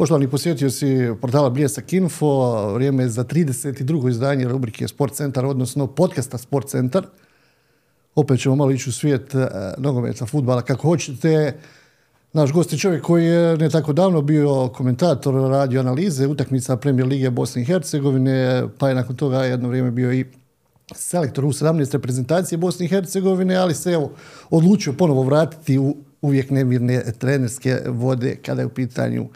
Poštovani posjetioci portala Bljesak Info, vrijeme je za 32. izdanje rubrike Sport Centar, odnosno podcasta Sport Centar. Opet ćemo malo ići u svijet e, nogometa, futbala, kako hoćete. Naš gost je čovjek koji je ne tako davno bio komentator radio analize utakmica Premier Lige Bosne i Hercegovine, pa je nakon toga jedno vrijeme bio i selektor u 17 reprezentacije Bosne i Hercegovine, ali se evo odlučio ponovo vratiti u uvijek nemirne trenerske vode kada je u pitanju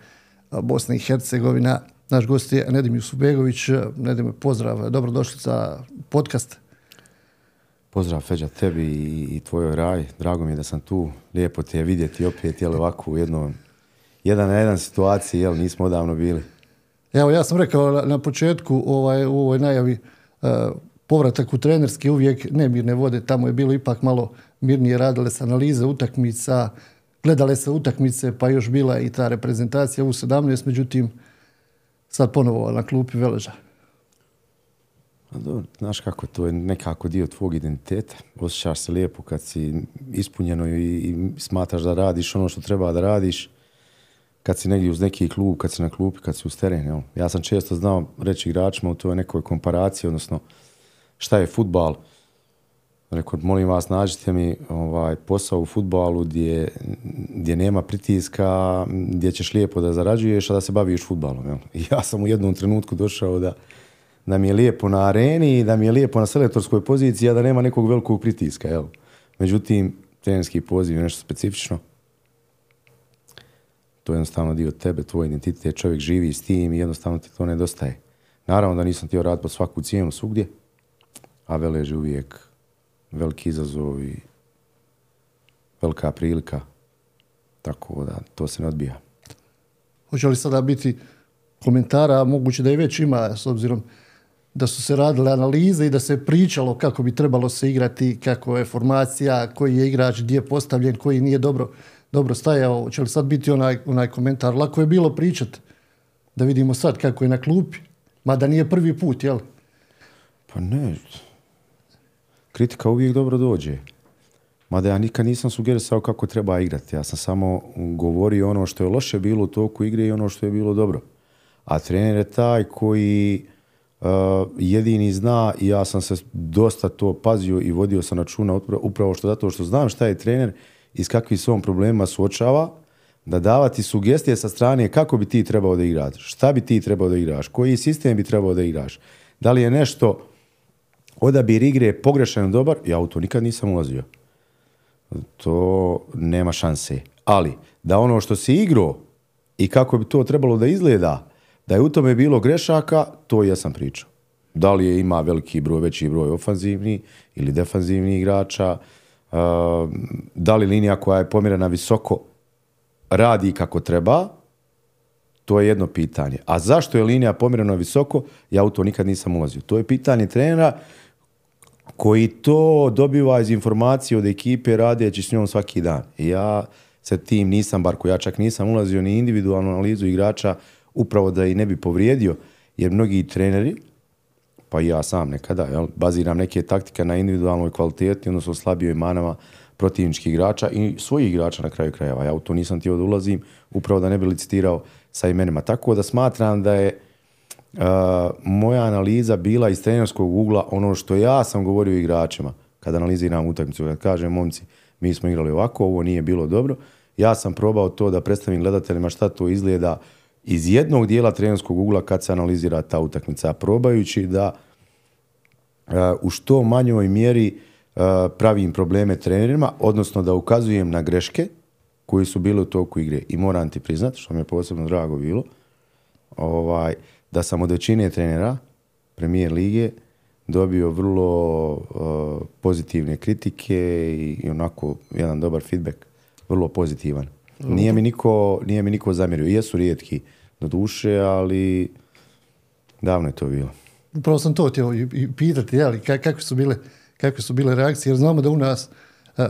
Bosna i Hercegovina. Naš gost je Nedim Jusubegović. Nedim, pozdrav, dobrodošli za podcast. Pozdrav Feđa tebi i tvojoj raj. Drago mi je da sam tu. Lijepo te je vidjeti opet, jel ovako u jednom, jedan na jedan situaciji, jel nismo odavno bili. Evo, ja sam rekao na početku ovaj, u ovoj najavi uh, povratak u trenerski uvijek nemirne vode. Tamo je bilo ipak malo mirnije radile se analize utakmica, gledale se utakmice, pa još bila i ta reprezentacija u 17, međutim, sad ponovo na klupi Veleža. Pa Do, znaš kako, to je nekako dio tvog identiteta. Osjećaš se lijepo kad si ispunjeno i, i smatraš da radiš ono što treba da radiš. Kad si negdje uz neki klub, kad si na klupi, kad si uz teren. Evo. Ja sam često znao reći igračima u toj nekoj komparaciji, odnosno šta je futbal. Rekao, molim vas, nađite mi ovaj, posao u futbalu gdje, gdje nema pritiska, gdje ćeš lijepo da zarađuješ, a da se baviš futbalom. Jel? I ja sam u jednom trenutku došao da, da mi je lijepo na areni, da mi je lijepo na selektorskoj poziciji, a da nema nekog velikog pritiska. Jel? Međutim, trenerski poziv je nešto specifično. To je jednostavno dio tebe, tvoj identitet, čovjek živi s tim i jednostavno ti to nedostaje. Naravno da nisam htio raditi pod svaku cijenu svugdje, a Velež uvijek veliki izazov i velika prilika. Tako da to se ne odbija. Hoće li sada biti komentara, moguće da je već ima, s obzirom da su se radile analize i da se pričalo kako bi trebalo se igrati, kako je formacija, koji je igrač, gdje je postavljen, koji nije dobro, dobro stajao. Hoće li sad biti onaj, onaj komentar? Lako je bilo pričat da vidimo sad kako je na klupi, mada nije prvi put, jel? Pa ne, kritika uvijek dobro dođe. Mada ja nikad nisam sugerisao kako treba igrati. Ja sam samo govorio ono što je loše bilo u toku igre i ono što je bilo dobro. A trener je taj koji uh, jedini zna i ja sam se dosta to pazio i vodio sam računa upravo što zato što znam šta je trener i s kakvim svom problema suočava, da davati sugestije sa strane kako bi ti trebao da igraš, šta bi ti trebao da igraš, koji sistem bi trebao da igraš. Da li je nešto odabir igre je pogrešan dobar, ja u to nikad nisam ulazio. To nema šanse. Ali, da ono što se igrao i kako bi to trebalo da izgleda, da je u tome bilo grešaka, to ja sam pričao. Da li je ima veliki broj, veći broj ofanzivni ili defanzivni igrača, uh, da li linija koja je pomjerena visoko radi kako treba, to je jedno pitanje. A zašto je linija pomjerena visoko, ja u to nikad nisam ulazio. To je pitanje trenera koji to dobiva iz informacije od ekipe radeći s njom svaki dan. Ja sa tim nisam, bar ko ja čak nisam ulazio ni individualnu analizu igrača upravo da i ne bi povrijedio, jer mnogi treneri, pa i ja sam nekada, jel, baziram neke taktike na individualnoj kvaliteti, odnosno slabijoj manama protivničkih igrača i svojih igrača na kraju krajeva. Ja u to nisam ti da ulazim, upravo da ne bi licitirao sa imenima. Tako da smatram da je uh, moja analiza bila iz trenerskog ugla ono što ja sam govorio igračima kada analiziram utakmicu, kad kažem momci, mi smo igrali ovako, ovo nije bilo dobro, ja sam probao to da predstavim gledateljima šta to izgleda iz jednog dijela trenerskog ugla kad se analizira ta utakmica, probajući da uh, u što manjoj mjeri uh, pravim probleme trenerima, odnosno da ukazujem na greške koji su bili u toku igre. I moram ti priznati, što mi je posebno drago bilo, ovaj, da sam od većine trenera premijer lige dobio vrlo uh, pozitivne kritike i, i onako jedan dobar feedback, vrlo pozitivan. Nije mi niko, nije mi niko zamjerio. Jesu rijetki do duše, ali davno je to bilo. Upravo sam to htio i pitati, jeli, kako su bile, kakve su bile reakcije, jer znamo da u nas uh,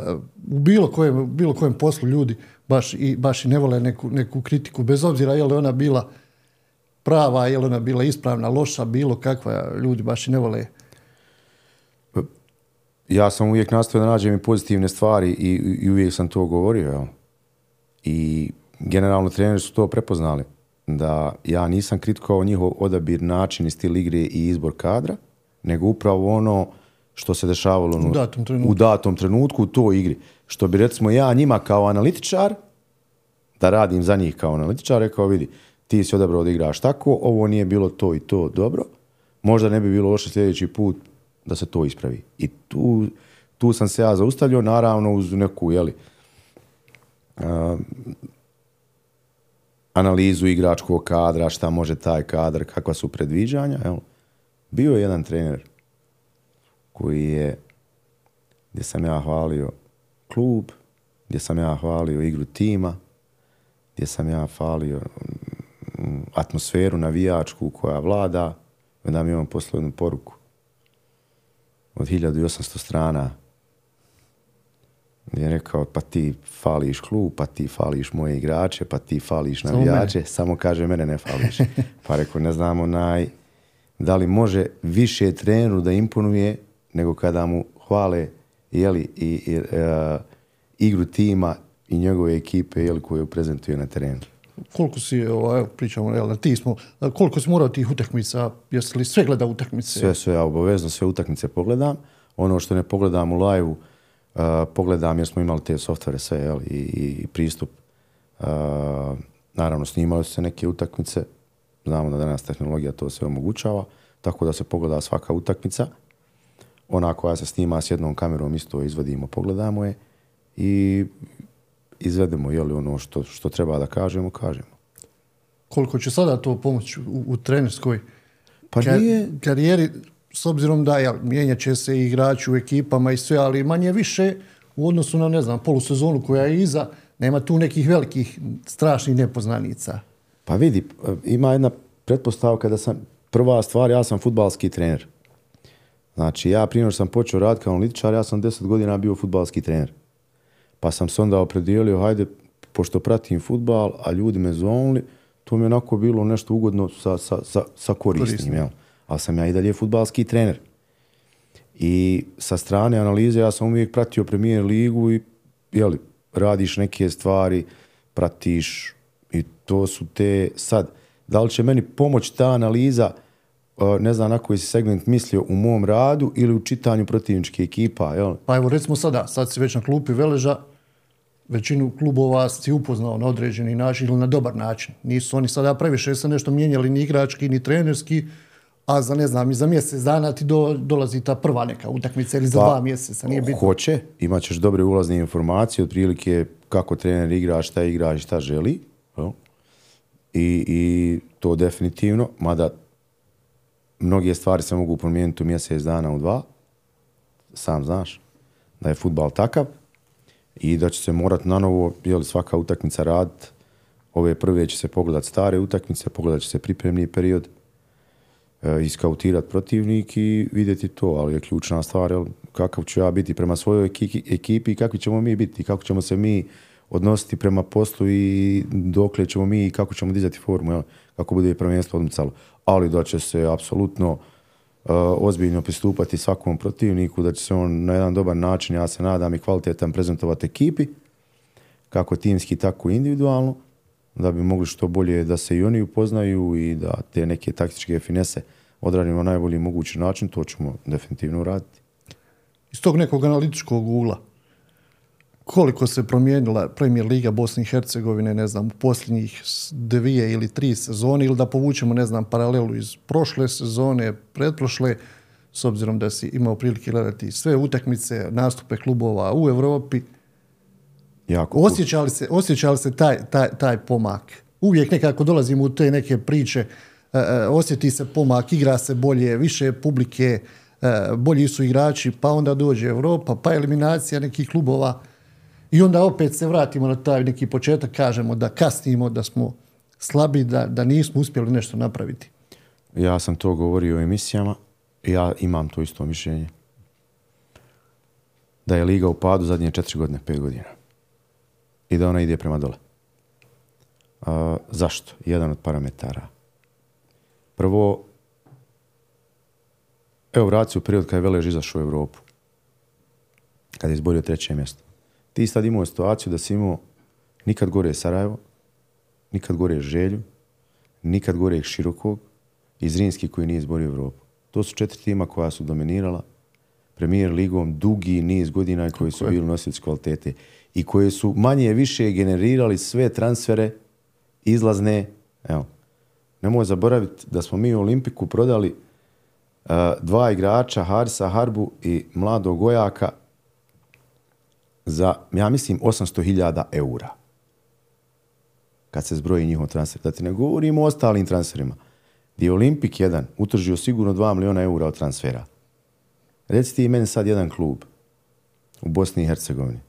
u bilo kojem, bilo kojem poslu ljudi baš i, baš i ne vole neku, neku kritiku, bez obzira je li ona bila prava, je ona bila ispravna, loša, bilo kakva, ljudi baš i ne vole. Ja sam uvijek nastavio da nađem i pozitivne stvari i, i uvijek sam to govorio. Jel? I generalno treneri su to prepoznali. da ja nisam kritikovao njihov odabir, način i stil igre i izbor kadra, nego upravo ono što se dešavalo U datom trenutku. u datom trenutku u toj igri. Što bi recimo ja njima kao analitičar, da radim za njih kao analitičar, rekao vidi, ti si odabrao da igraš tako, ovo nije bilo to i to dobro, možda ne bi bilo loše sljedeći put da se to ispravi. I tu, tu sam se ja zaustavljao, naravno uz neku, jeli, a, analizu igračkog kadra, šta može taj kadar, kakva su predviđanja. Evo. Bio je jedan trener koji je, gdje sam ja hvalio klub, gdje sam ja hvalio igru tima, gdje sam ja hvalio atmosferu navijačku koja vlada, onda mi on poslao jednu poruku od 1800 strana gdje je rekao pa ti fališ klub, pa ti fališ moje igrače, pa ti fališ Samo navijače, samo, kaže mene ne fališ. pa rekao ne znam onaj, da li može više treneru da imponuje nego kada mu hvale jeli, i, i, e, igru tima i njegove ekipe jeli, koju prezentuje na terenu. Koliko si, ovaj, pričamo, jel, ti smo, koliko si morao tih utakmica, jesi li sve gleda utakmice? Sve, sve, ja obavezno sve utakmice pogledam. Ono što ne pogledam u live uh, e, pogledam jer smo imali te softvere sve, jel, i, i pristup. Uh, naravno, snimali su se neke utakmice, znamo da danas tehnologija to sve omogućava, tako da se pogleda svaka utakmica. Ona koja se snima s jednom kamerom isto izvodimo, pogledamo je i izvedemo jel, ono što, što treba da kažemo, kažemo. Koliko će sada to pomoći u, u trenerskoj Pa ka- nije, karijeri, s obzirom da ja, mijenjat će se i igrači u ekipama i sve, ali manje više u odnosu na, ne znam, polusezonu koja je iza, nema tu nekih velikih, strašnih nepoznanica. Pa vidi, ima jedna pretpostavka da sam, prva stvar, ja sam futbalski trener. Znači, ja prije sam počeo raditi kao analitičar, ja sam 10 godina bio futbalski trener. Pa sam se onda opredijelio, hajde, pošto pratim futbal, a ljudi me zovnili, to mi je onako bilo nešto ugodno sa, sa, sa, sa korisnim, Korisnim. jel? Ali sam ja i dalje futbalski trener. I sa strane analize ja sam uvijek pratio premijer ligu i jeli, radiš neke stvari, pratiš i to su te sad. Da li će meni pomoć ta analiza, ne znam na koji si segment mislio, u mom radu ili u čitanju protivničke ekipa, jel? Pa evo recimo sada, sad si već na klupi Veleža, većinu klubova si upoznao na određeni način ili na dobar način. Nisu oni sada previše se nešto mijenjali ni igrački ni trenerski, a za ne znam, i za mjesec dana ti do, dolazi ta prva neka utakmica ili za Pa, dva mjeseca, nije bitno. Hoće, imat ćeš dobre ulazne informacije, otprilike kako trener igra, šta igra i šta želi. jel? I, I to definitivno, mada mnoge stvari se mogu promijeniti u mjesec dana u dva. Sam znaš da je futbal takav i da će se morat na novo, jel, svaka utakmica rad, Ove prve će se pogledat stare utakmice, pogledat će se pripremni period, e, iskautirati protivnik i vidjeti to, ali je ključna stvar jel, kakav ću ja biti prema svojoj ekipi, ekipi i kakvi ćemo mi biti, kako ćemo se mi odnositi prema poslu i dokle ćemo mi i kako ćemo dizati formu, jel, kako bude prvenstvo odmicalo. Ali da će se apsolutno uh, ozbiljno pristupati svakom protivniku, da će se on na jedan dobar način, ja se nadam, i kvalitetan prezentovati ekipi, kako timski, tako i individualno, da bi mogli što bolje da se i oni upoznaju i da te neke taktičke finese odradimo na najbolji mogući način, to ćemo definitivno uraditi. Iz tog nekog analitičkog ugla, koliko se promijenila Premier Liga Bosne i Hercegovine, ne znam, u posljednjih dvije ili tri sezone, ili da povučemo, ne znam, paralelu iz prošle sezone, pretprošle, s obzirom da si imao prilike gledati sve utakmice, nastupe klubova u Europi, Jako osjeća li se, osjeća li se taj, taj, taj pomak? Uvijek nekako dolazimo u te neke priče, e, osjeti se pomak, igra se bolje, više publike, e, bolji su igrači, pa onda dođe Europa, pa eliminacija nekih klubova i onda opet se vratimo na taj neki početak, kažemo da kasnimo, da smo slabi, da, da nismo uspjeli nešto napraviti. Ja sam to govorio u emisijama, ja imam to isto mišljenje. Da je Liga u padu zadnje četiri godine, pet godina. I da ona ide prema dole. A, zašto? Jedan od parametara. Prvo, evo vraci u period kada je Velež izašao u Evropu. Kada je izborio treće mjesto. Ti sad imao situaciju da si imao nikad gore Sarajevo, nikad gore Želju, nikad goreg širokog i Zrinski koji nije izborio Evropu. To su četiri tima koja su dominirala premijer ligom dugi niz godina koji su bili nosioci kvalitete i koje su manje više generirali sve transfere izlazne. Evo, nemoj zaboraviti da smo mi u Olimpiku prodali uh, dva igrača, Harisa Harbu i mladog Gojaka za, ja mislim, 800.000 eura. Kad se zbroji njihov transfer. Da ti ne govorimo o ostalim transferima. Gdje je Olimpik jedan utržio sigurno 2 miliona eura od transfera. Reci ti meni sad jedan klub u Bosni i Hercegovini.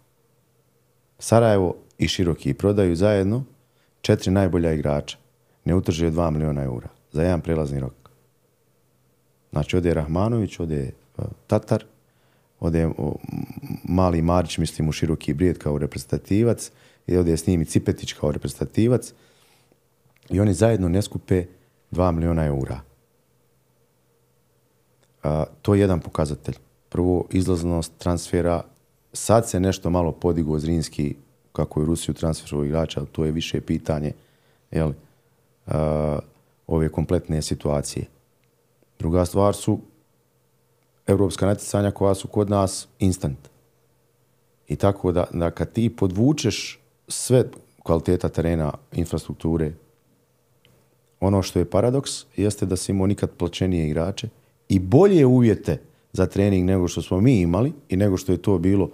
Sarajevo i Široki prodaju zajedno četiri najbolja igrača. Ne utržio 2 miliona eura za jedan prelazni rok. Znači, ode Rahmanović, ode e, Tatar, ode Mali Marić, mislim, u Široki Brijed kao reprezentativac, i ode s njim i Cipetić kao reprezentativac. I oni zajedno ne skupe 2 miliona eura. A, to je jedan pokazatelj. Prvo, izlaznost transfera. Sad se nešto malo podigo Zrinski, kako je Rusiju transferovao igrača, to je više pitanje jel, a, ove kompletne situacije. Druga stvar su evropska natjecanja koja su kod nas instant. I tako da, da kad ti podvučeš sve kvaliteta terena, infrastrukture, ono što je paradoks jeste da si imao nikad plaćenije igrače, i bolje uvjete za trening nego što smo mi imali i nego što je to bilo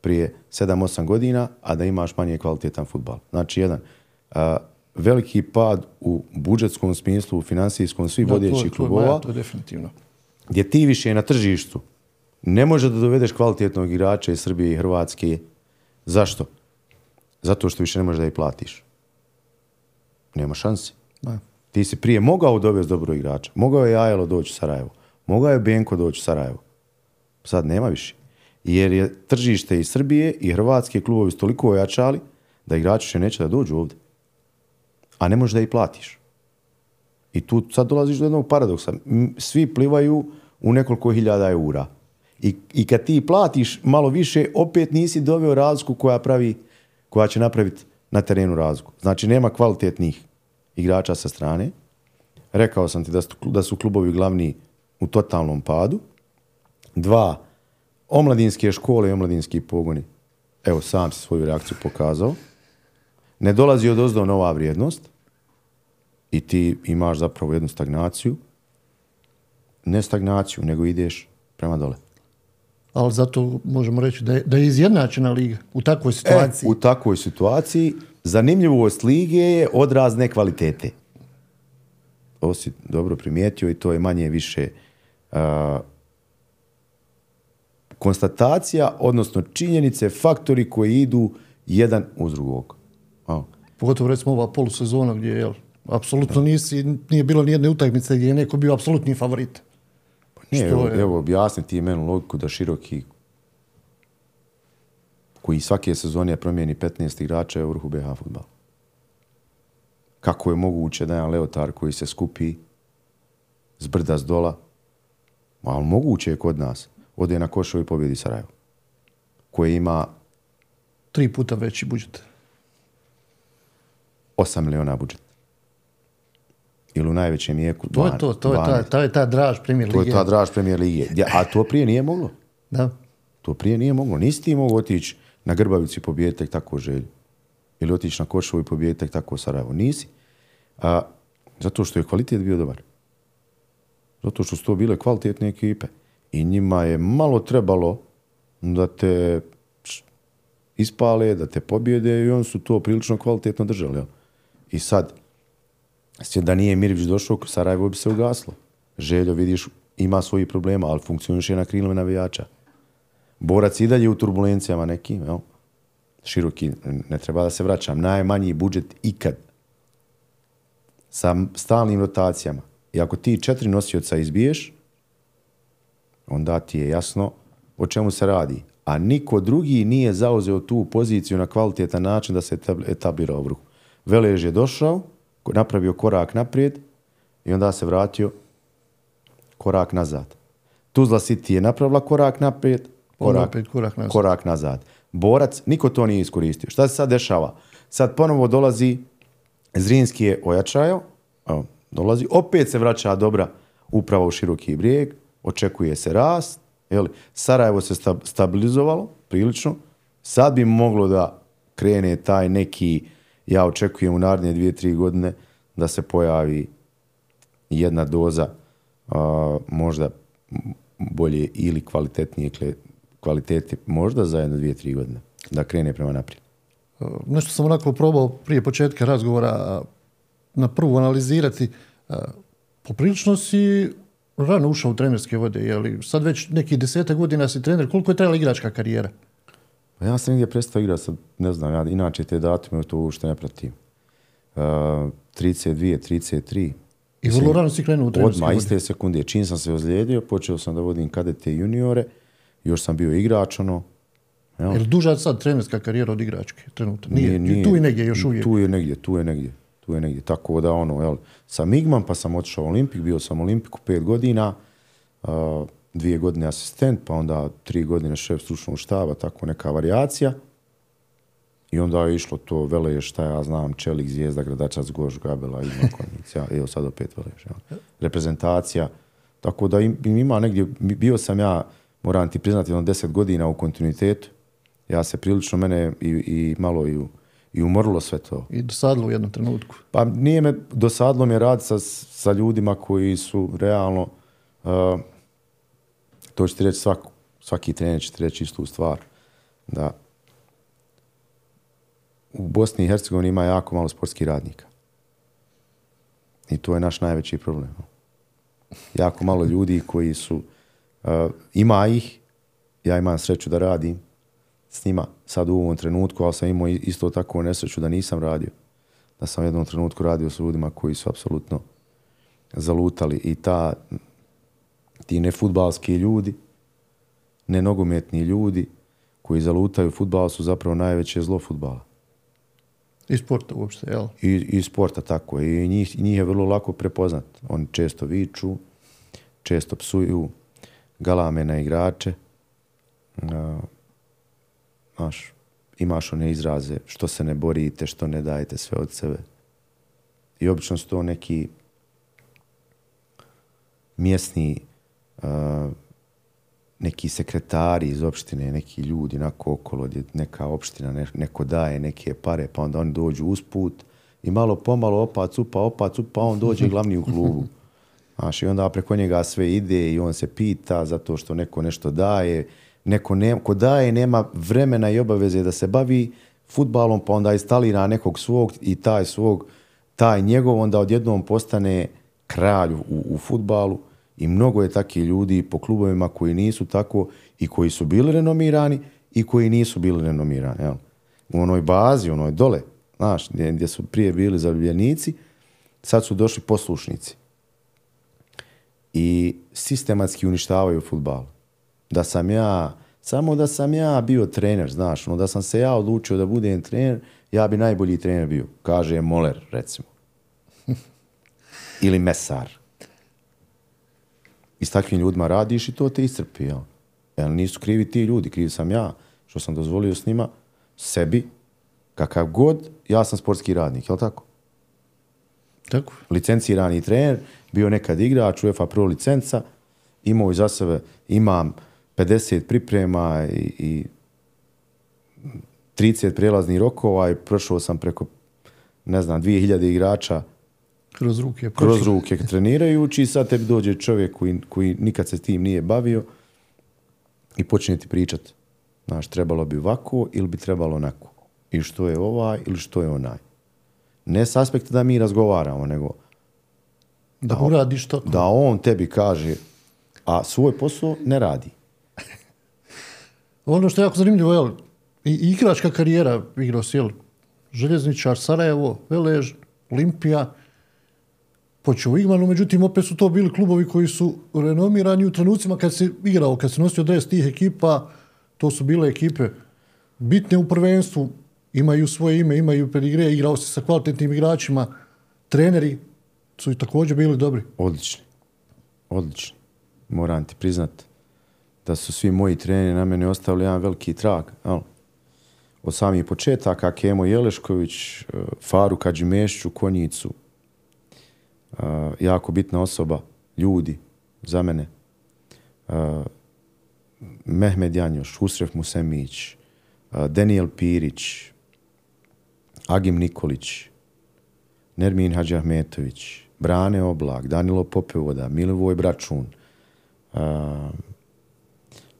prije 7-8 godina, a da imaš manje kvalitetan futbal. Znači, jedan a, veliki pad u budžetskom smislu, u finansijskom, svi da, vodeći to, klubova. To, to je definitivno. Gdje ti više na tržištu ne može da dovedeš kvalitetnog igrača iz Srbije i Hrvatske. Zašto? Zato što više ne možeš da ih platiš. Nema šanse. Da. Ti si prije mogao dovesti dobro igrača. Mogao je Ajelo doći u Sarajevo. Mogao je Benko doći u Sarajevo. Sad nema više. Jer je tržište i Srbije i Hrvatske klubovi su toliko ojačali da igrači še neće da dođu ovdje. A ne možeš da ih platiš. I tu sad dolaziš do jednog paradoksa. Svi plivaju u nekoliko hiljada eura. I, I kad ti platiš malo više, opet nisi doveo razliku koja pravi, koja će napraviti na terenu razliku. Znači, nema kvalitetnih igrača sa strane. Rekao sam ti da su, da su klubovi glavni u totalnom padu. Dva, omladinske škole i omladinski pogoni. Evo, sam si svoju reakciju pokazao. Ne dolazi od ozdo nova vrijednost i ti imaš zapravo jednu stagnaciju. Ne stagnaciju, nego ideš prema dole. Ali zato možemo reći da je, da je izjednačena liga u takvoj situaciji. E, u takvoj situaciji zanimljivost lige je odraz nekvalitete. Ovo si dobro primijetio i to je manje više uh, konstatacija, odnosno činjenice, faktori koji idu jedan uz drugog. A. Pogotovo recimo ova polusezona gdje je, apsolutno nisi, nije bilo nijedne utakmice gdje je neko bio apsolutni favorit. Pa nije, evo, je... evo objasni ti meni logiku da široki koji svake sezone promijeni 15 igrača u vrhu BH futbala. Kako je moguće da jedan Leotar koji se skupi z brda z dola, ali moguće je kod nas, ode na Košovo i pobjedi Sarajevo, koje ima tri puta veći budžet. 8 miliona budžet. Ili u najvećem jeku 12. To je to, to je ta, ta, je ta draž premijer lige. To je ta draž premijer lige. A to prije nije moglo. Da. To prije nije moglo. Nisi ti mogo otići na Grbavici pobijeti tek tako želju. Ili otići na Košovo i pobijeti tek tako Sarajevo. Nisi. A, zato što je kvalitet bio dobar. Zato što su to bile kvalitetne ekipe. I njima je malo trebalo da te ispale, da te pobjede i oni su to prilično kvalitetno držali. Jel? I sad, da nije Mirvić došao, Sarajevo bi se ugaslo. Željo, vidiš, ima svoji problema, ali funkcioniš je na krilove navijača borac i dalje u turbulencijama nekim, jel? široki, ne treba da se vraćam, najmanji budžet ikad sa stalnim rotacijama. I ako ti četiri nosioca izbiješ, onda ti je jasno o čemu se radi. A niko drugi nije zauzeo tu poziciju na kvalitetan način da se etablira u. Velež je došao, napravio korak naprijed i onda se vratio korak nazad. Tuzla City je napravila korak naprijed, korak, opet korak nazad. korak nazad. Borac, niko to nije iskoristio. Šta se sad dešava? Sad ponovo dolazi, Zrinski je ojačajo, evo, dolazi, opet se vraća dobra uprava u široki brijeg, očekuje se rast, jeli, Sarajevo se sta- stabilizovalo prilično, sad bi moglo da krene taj neki, ja očekujem u naredne dvije, tri godine da se pojavi jedna doza a, možda bolje ili kvalitetnije kvalitete, možda za jedno, dvije, tri godine, da krene prema naprijed. E, nešto sam onako probao prije početka razgovora na prvu analizirati. E, poprilično si rano ušao u trenerske vode, jeli? sad već neki deseta godina si trener, koliko je trajala igračka karijera? Pa ja sam negdje prestao igrati, sad ne znam, ja inače te datume to uopšte ne pratim. Uh, 32, 33. I vrlo rano si krenuo u trenerske Odmah, vode. iste sekunde. Čim sam se ozlijedio, počeo sam da vodim kadete i juniore, još sam bio igrač, ono, Je li duža sad trenerska karijera od igračke? Trenutno. Nije, tu i negdje još uvijek. Tu je negdje, tu je negdje. Tu je negdje. Tako da ono, jel, sam Igman, pa sam otišao u Olimpik, bio sam u Olimpiku pet godina, uh, dvije godine asistent, pa onda tri godine šef stručnog štaba, tako neka varijacija. I onda je išlo to Veleš, šta ja znam, Čelik, Zvijezda, Gradačac, Goš, Gabela, Igman, Konjic, ja, evo sad opet Veleš. Jel. Reprezentacija. Tako da im, ima negdje, bio sam ja, moram ti priznati, jedno deset godina u kontinuitetu. Ja se prilično mene i, i malo i, u- i umrlo sve to. I dosadilo u jednom trenutku. Pa nije me, dosadlo mi je rad sa, sa ljudima koji su realno, uh, to će ti reći svako, svaki trener će ti reći istu stvar, da u Bosni i Hercegovini ima jako malo sportskih radnika. I to je naš najveći problem. Jako malo ljudi koji su, uh, ima ih, ja imam sreću da radim s njima sad u ovom trenutku, ali sam imao isto tako nesreću da nisam radio da sam u jednom trenutku radio s ljudima koji su apsolutno zalutali i ta ti nefutbalski ljudi, nenogometni ljudi koji zalutaju futbal su zapravo najveće zlo futbala. I sporta uopšte, jel? I, i sporta tako. I njih, njih je vrlo lako prepoznat. Oni često viču, često psuju, galame na igrače. A, Znaš, imaš one izraze što se ne borite, što ne dajete sve od sebe. I obično su to neki mjesni neki sekretari iz opštine, neki ljudi nako okolo, gdje neka opština, ne, neko daje neke pare, pa onda oni dođu usput i malo pomalo opa cupa, opa cupa, pa on dođe glavni u klubu. Znaš, i onda preko njega sve ide i on se pita zato što neko nešto daje, neko ne, ko daje nema vremena i obaveze da se bavi futbalom, pa onda instalira nekog svog i taj svog, taj njegov onda odjednom postane kralj u, u futbalu i mnogo je takih ljudi po klubovima koji nisu tako i koji su bili renomirani i koji nisu bili renomirani. Jel? U onoj bazi, u onoj dole, znaš, gdje, gdje su prije bili zaljubljenici, sad su došli poslušnici i sistematski uništavaju futbal. Da sam ja, samo da sam ja bio trener, znaš, no da sam se ja odlučio da budem trener, ja bi najbolji trener bio, kaže Moler, recimo. Ili Mesar. I s takvim ljudima radiš i to te iscrpi, jel? Jel nisu krivi ti ljudi, krivi sam ja, što sam dozvolio s njima, sebi, kakav god, ja sam sportski radnik, jel tako? Tako. licencirani trener, bio nekad igrač, UEFA Pro licenca, imao iza sebe, imam 50 priprema i, i 30 prijelaznih rokova i prošao sam preko, ne znam, 2000 igrača Kroz ruke. kroz ruke trenirajući i sad tebi dođe čovjek koji, koji nikad se s tim nije bavio i počne ti pričat. Znaš, trebalo bi ovako ili bi trebalo onako. I što je ovaj ili što je onaj. Ne s aspekta da mi razgovaramo, nego Da uradiš to. da on tebi kaže, a svoj posao ne radi. Ono što je jako zanimljivo, jel, i igračka karijera igrao si, jel, Željezničar, Sarajevo, Velež, Olimpija, počeo u Igmanu, međutim, opet su to bili klubovi koji su renomirani u trenucima kad se igrao, kad se nosio dres tih ekipa, to su bile ekipe bitne u prvenstvu, imaju svoje ime, imaju pedigre, igrao se sa kvalitetnim igračima, treneri su i također bili dobri. Odlični. Odlični. Moram ti priznat da su svi moji treneri na mene ostavili jedan veliki trag. Jel? Od samih početaka, Kemo Jelešković, e, Faru Kađimešću, Konjicu, Uh, jako bitna osoba, ljudi, za mene. Uh, Mehmed Janjoš, Husref Musemić, uh, Daniel Pirić, Agim Nikolić, Nermin Hadžahmetović, Brane Oblak, Danilo Popevoda, Milivoj Bračun, uh,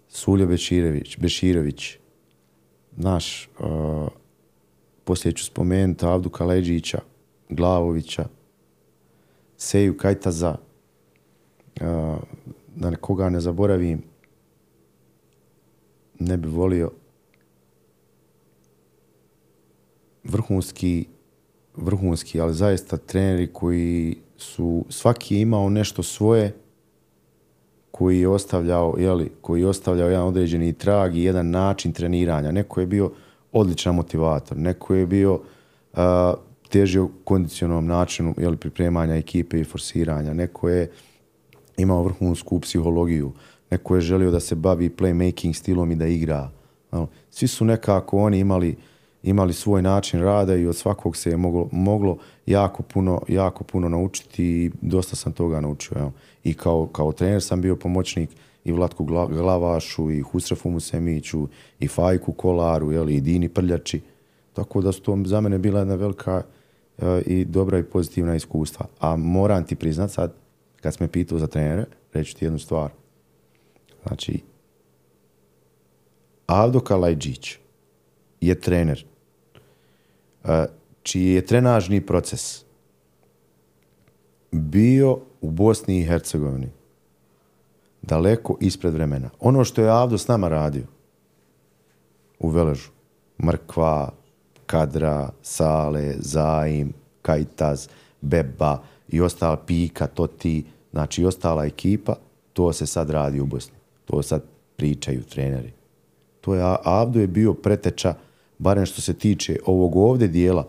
Suljo Beširević, Beširović, naš, uh, poslije ću spomenuti Avdu Kaleđića, Glavovića, Seju Kajtaza, uh, da nekoga ne zaboravim, ne bi volio vrhunski, vrhunski, ali zaista treneri koji su, svaki je imao nešto svoje koji je ostavljao, jeli, koji je ostavljao jedan određeni trag i jedan način treniranja. Neko je bio odličan motivator, neko je bio uh, težio kondicionalnom načinu jeli, pripremanja ekipe i forsiranja, neko je imao vrhunsku psihologiju, neko je želio da se bavi playmaking stilom i da igra. Ono, svi su nekako oni imali imali svoj način rada i od svakog se je moglo, moglo jako puno jako puno naučiti i dosta sam toga naučio. Evo. I kao, kao trener sam bio pomoćnik i Vlatku Glavašu i Husrefu Musemiću i Fajku Kolaru jeli, i Dini Prljači. Tako da su to za mene bila jedna velika E, i dobra i pozitivna iskustva. A moram ti priznat sad, kad me pitao za trenere, reći ti jednu stvar. Znači, Avdo Kalajđić je trener e, čiji je trenažni proces bio u Bosni i Hercegovini daleko ispred vremena. Ono što je Avdo s nama radio u Veležu, Mrkva, Kadra, Sale, Zaim, Kajtaz, Beba i ostala Pika, Toti, znači i ostala ekipa, to se sad radi u Bosni. To sad pričaju treneri. To je, Avdo je bio preteča barem što se tiče ovog ovde dijela,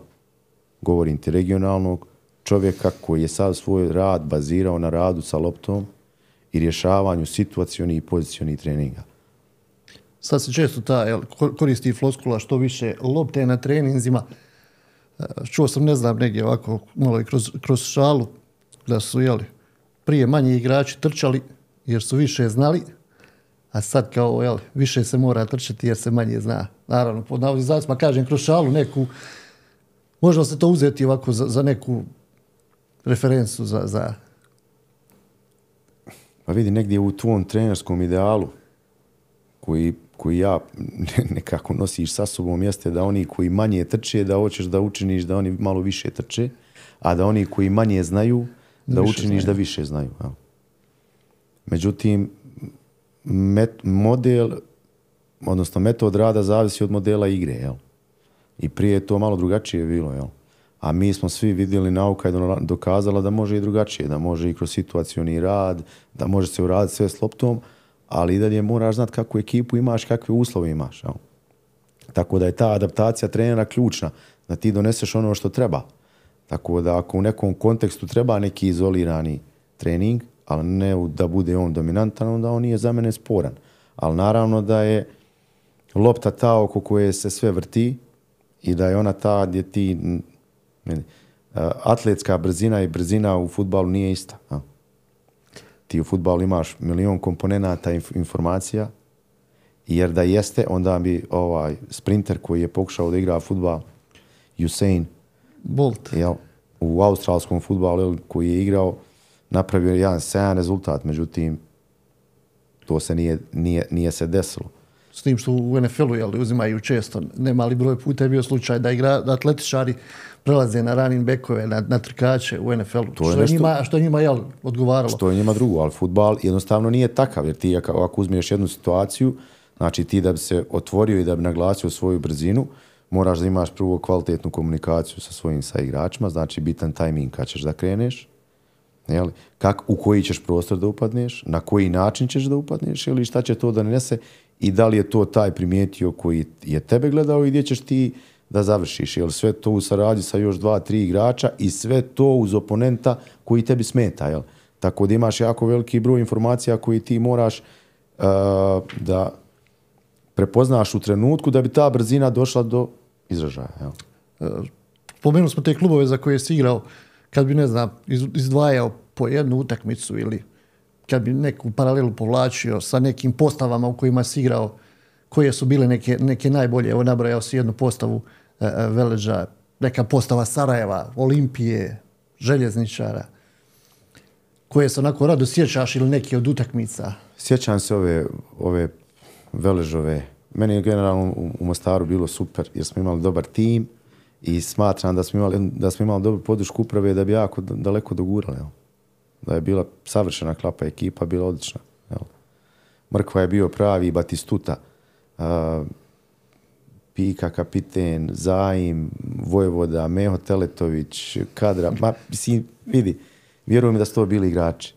govorim ti regionalnog, čovjeka koji je sad svoj rad bazirao na radu sa loptom i rješavanju situacioni i pozicioni treninga. Sad se često ta jel, koristi floskula što više lopte na treninzima. E, čuo sam, ne znam, negdje ovako malo i kroz, kroz šalu da su jeli, prije manji igrači trčali jer su više znali, a sad kao, jel, više se mora trčati jer se manje zna. Naravno, pod navodnim zavisma kažem kroz šalu neku, možda se to uzeti ovako za, za neku referencu za, za... Pa vidi, negdje u tvom trenerskom idealu koji, koji ja nekako nosiš sa sobom jeste da oni koji manje trče, da hoćeš da učiniš da oni malo više trče, a da oni koji manje znaju, da, da učiniš znaju. da više znaju. Ja. Međutim, met, model, odnosno metod rada zavisi od modela igre, jel? I prije je to malo drugačije bilo, jel? A mi smo svi vidjeli nauka je dokazala da može i drugačije, da može i kroz situacioni rad, da može se uraditi sve s loptom, ali i dalje moraš znati kakvu ekipu imaš, kakve uslove imaš. Jel? Tako da je ta adaptacija trenera ključna, da ti doneseš ono što treba. Tako da ako u nekom kontekstu treba neki izolirani trening, ali ne da bude on dominantan, onda on nije za mene sporan. Ali naravno da je lopta ta oko koje se sve vrti i da je ona ta gdje ti atletska brzina i brzina u futbalu nije ista. A? Ti u futbalu imaš milion komponenata informacija, jer da jeste, onda bi ovaj sprinter koji je pokušao da igra futbal, Usain Bolt, jel, u australskom futbalu koji je igrao, napravio jedan sjajan rezultat, međutim, to se nije, nije, nije se desilo. S tim što u NFL-u jel, uzimaju često, nemali broj puta je bio slučaj da igra da atletičari prelaze na running backove, na, na trkače u NFL-u. Što, je nešto, njima, što je njima jel, odgovaralo. Što je njima drugo, ali futbal jednostavno nije takav, jer ti ako uzmiješ jednu situaciju, znači ti da bi se otvorio i da bi naglasio svoju brzinu, moraš da imaš prvo kvalitetnu komunikaciju sa svojim saigračima, znači bitan tajming kad ćeš da kreneš, Jel? Kak, u koji ćeš prostor da upadneš, na koji način ćeš da upadneš ili šta će to da nese i da li je to taj primijetio koji je tebe gledao i gdje ćeš ti da završiš. Jel? Sve to u saradnji sa još dva, tri igrača i sve to uz oponenta koji tebi smeta. Jel? Tako da imaš jako veliki broj informacija koji ti moraš uh, da prepoznaš u trenutku da bi ta brzina došla do izražaja. Jel? Uh, Spomenuli smo te klubove za koje si igrao. kad bi, ne znam, iz- izdvajao po jednu utakmicu ili kad bi neku paralelu povlačio sa nekim postavama u kojima si igrao, koje su bile neke, neke najbolje, evo nabrojao si jednu postavu e, Veleđa, Veleža, neka postava Sarajeva, Olimpije, Željezničara, koje se onako rado sjećaš ili neke od utakmica. Sjećam se ove, ove veležove. Meni je generalno u, u Mostaru bilo super jer smo imali dobar tim i smatram da smo imali, da smo imali dobru podršku uprave da bi jako daleko dogurali. Evo. Da je bila savršena klapa, ekipa bila odlična. Jel? Mrkva je bio pravi Batistuta. uh, Pika, kapiten, Zaim, Vojvoda, Meho Teletović, Kadra. Ma, mislim, vidi, vjerujem da su to bili igrači.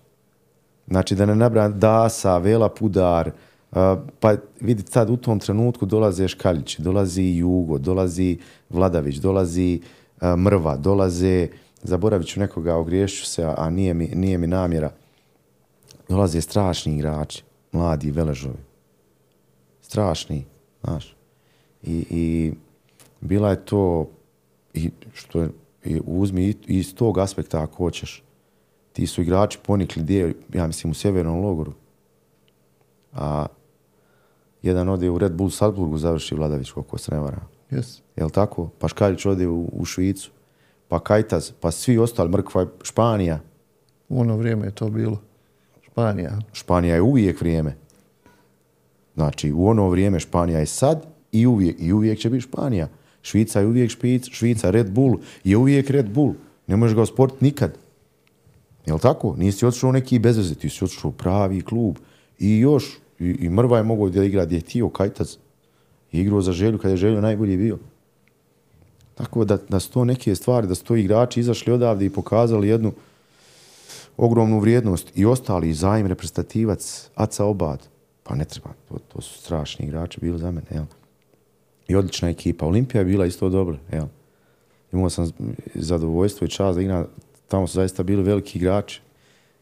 Znači da ne nabran Dasa, Vela Pudar, uh, pa vidi sad u tom trenutku dolaze Škaljić, dolazi Jugo, dolazi Vladavić, dolazi uh, Mrva, dolaze, zaboravit ću nekoga, ogriješću se, a- a nije mi, nije mi namjera, dolaze strašni igrači, mladi veležovi. Strašni, znaš. I, i bila je to, i što je, i uzmi i- iz tog aspekta ako hoćeš, ti su igrači ponikli gdje, ja mislim, u sjevernom logoru. A jedan ode u Red Bull Salzburgu, završi Vladavić, koliko se ne vara. Yes. Jel tako? Pa Škaljić ode u, u Švicu, pa Kajtaz, pa svi ostali, Mrkva, Španija. U ono vrijeme je to bilo. Španija. Španija je uvijek vrijeme. Znači, u ono vrijeme Španija je sad i uvijek, i uvijek će biti Španija. Švica je uvijek špic, Švica, Red Bull je uvijek Red Bull. Ne možeš ga osporiti nikad. Jel tako? Nisi otišao u neki bezveze, ti si otišao u pravi klub. I još, i, i Mrva je mogao da igra gdje je htio, Kajtac. I igrao za želju, kad je želju najbolji bio. Tako da, da su to neke stvari, da su to igrači izašli odavde i pokazali jednu ogromnu vrijednost i ostali, i Zaim, reprezentativac, Aca Obad. Pa ne treba, to, to su strašni igrači bili za mene, jel? I odlična ekipa. Olimpija je bila isto dobra, jel? Imao sam zadovoljstvo i čast da igram, tamo su zaista bili veliki igrači.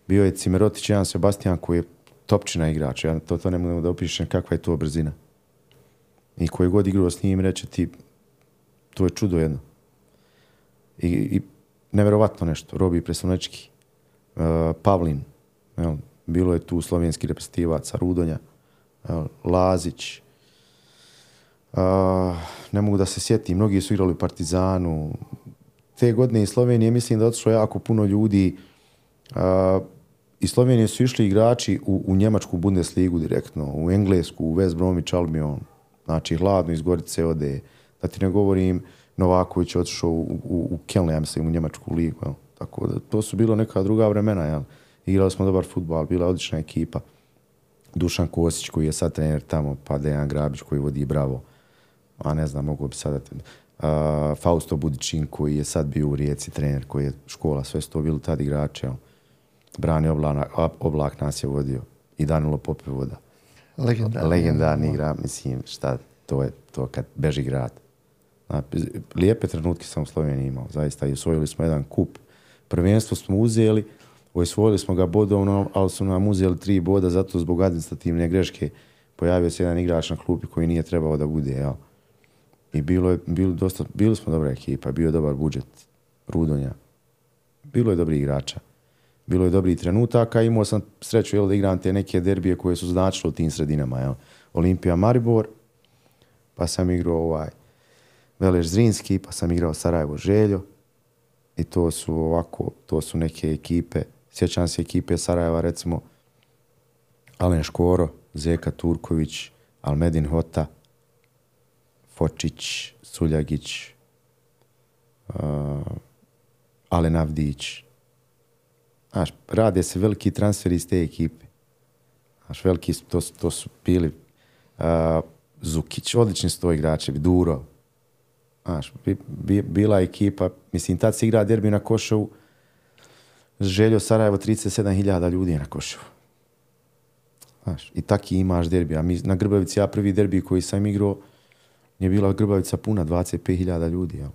Bio je Cimerotić, jedan Sebastian koji je topčina igrač, ja to, to ne mogu da opišem kakva je to brzina. I koji god igrao s njim reče ti, to je čudo jedno. I, i neverovatno nešto, Robi Presunečki, uh, Pavlin, jel, bilo je tu slovenski reprezentativac, Rudonja, jel, Lazić, uh, ne mogu da se sjetim, mnogi su igrali u Partizanu. Te godine iz Slovenije mislim da je otišlo jako puno ljudi. Uh, iz Slovenije su išli igrači u, u Njemačku Bundesligu direktno, u Englesku, u West Bromwich Albion. Znači, hladno iz Gorice ode. Da ti ne govorim, Novaković je otišao u, u, u Kelne, ja mislim, u Njemačku ligu. Jel? Tako da, to su bilo neka druga vremena. Jel? Igrali smo dobar futbal, bila odlična ekipa. Dušan Kosić koji je sad trener tamo, pa Dejan Grabić koji vodi Bravo. A ne znam, mogu bi sada... Uh, Fausto Budičin koji je sad bio u Rijeci trener, koji je škola, sve su to bili tad igrači. Jel? Brani Oblak, Oblak nas je vodio i Danilo Popevoda. Legendarni. Legendarni igra, mislim, šta, to je to kad beži grad. Znači, lijepe trenutke sam u Sloveniji imao, zaista, i osvojili smo jedan kup. Prvenstvo smo uzeli, osvojili smo ga bodovno, ali su nam uzeli tri boda, zato zbog administrativne greške pojavio se jedan igrač na klupi koji nije trebao da bude, jel? I bilo je, bilo dosta, bili smo dobra ekipa, bio je dobar budžet, Rudonja. Bilo je dobri igrača. Bilo je dobri trenutaka, imao sam sreću jel, da igram te neke derbije koje su značile u tim sredinama. Jel? Olimpija Maribor, pa sam igrao ovaj Veleš Zrinski, pa sam igrao Sarajevo Željo. I to su ovako, to su neke ekipe. Sjećam se ekipe Sarajeva, recimo Alen Škoro, Zeka Turković, Almedin Hota, Fočić, Suljagić, uh, Alen Avdić. Znaš, rade se veliki transferi iz te ekipe. Znaš, veliki, to, to su bili uh, Zukić, odlični sto igrače, igrači, Duro. Znaš, bi, bi, bila ekipa, mislim, tad se igra derbi na Košovu, Željo Sarajevo 37.000 ljudi je na Košovu. Znaš, i taki imaš derbi. A mi, na Grbavici, ja prvi derbi koji sam igrao, je bila Grbavica puna, 25.000 ljudi. Ja.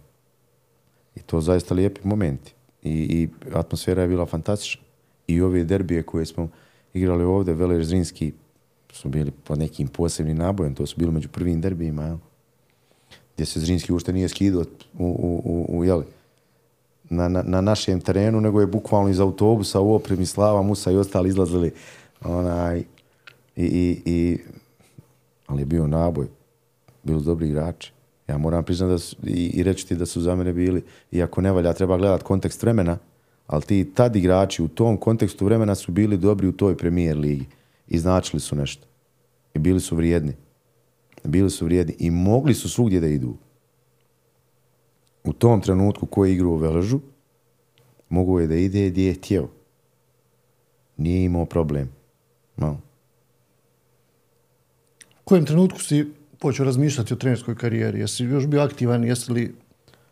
I to zaista lijepi momenti. I, I atmosfera je bila fantastična. I ove derbije koje smo igrali ovde, Veler Zrinski, su bili pod nekim posebnim nabojem. To su bili među prvim derbijima. Jel? Gdje se Zrinski ušte nije skidao u, u, u, u, jeli, na, na, na našem terenu, nego je bukvalno iz autobusa u opremi Slava, Musa i ostali izlazili. Onaj, i, i, i, ali je bio naboj. Bili dobri igrači. Ja moram priznati da su, i, i reći ti da su za mene bili, iako ne valja, treba gledat kontekst vremena, ali ti tad igrači u tom kontekstu vremena su bili dobri u toj premijer ligi. I značili su nešto. I bili su vrijedni. Bili su vrijedni. I mogli su svugdje da idu. U tom trenutku koji je igrao u Veležu, mogu je da ide gdje je htjeo. Nije imao problem. No. U kojem trenutku si počeo razmišljati o trenerskoj karijeri? Jesi još bio aktivan? Jesi li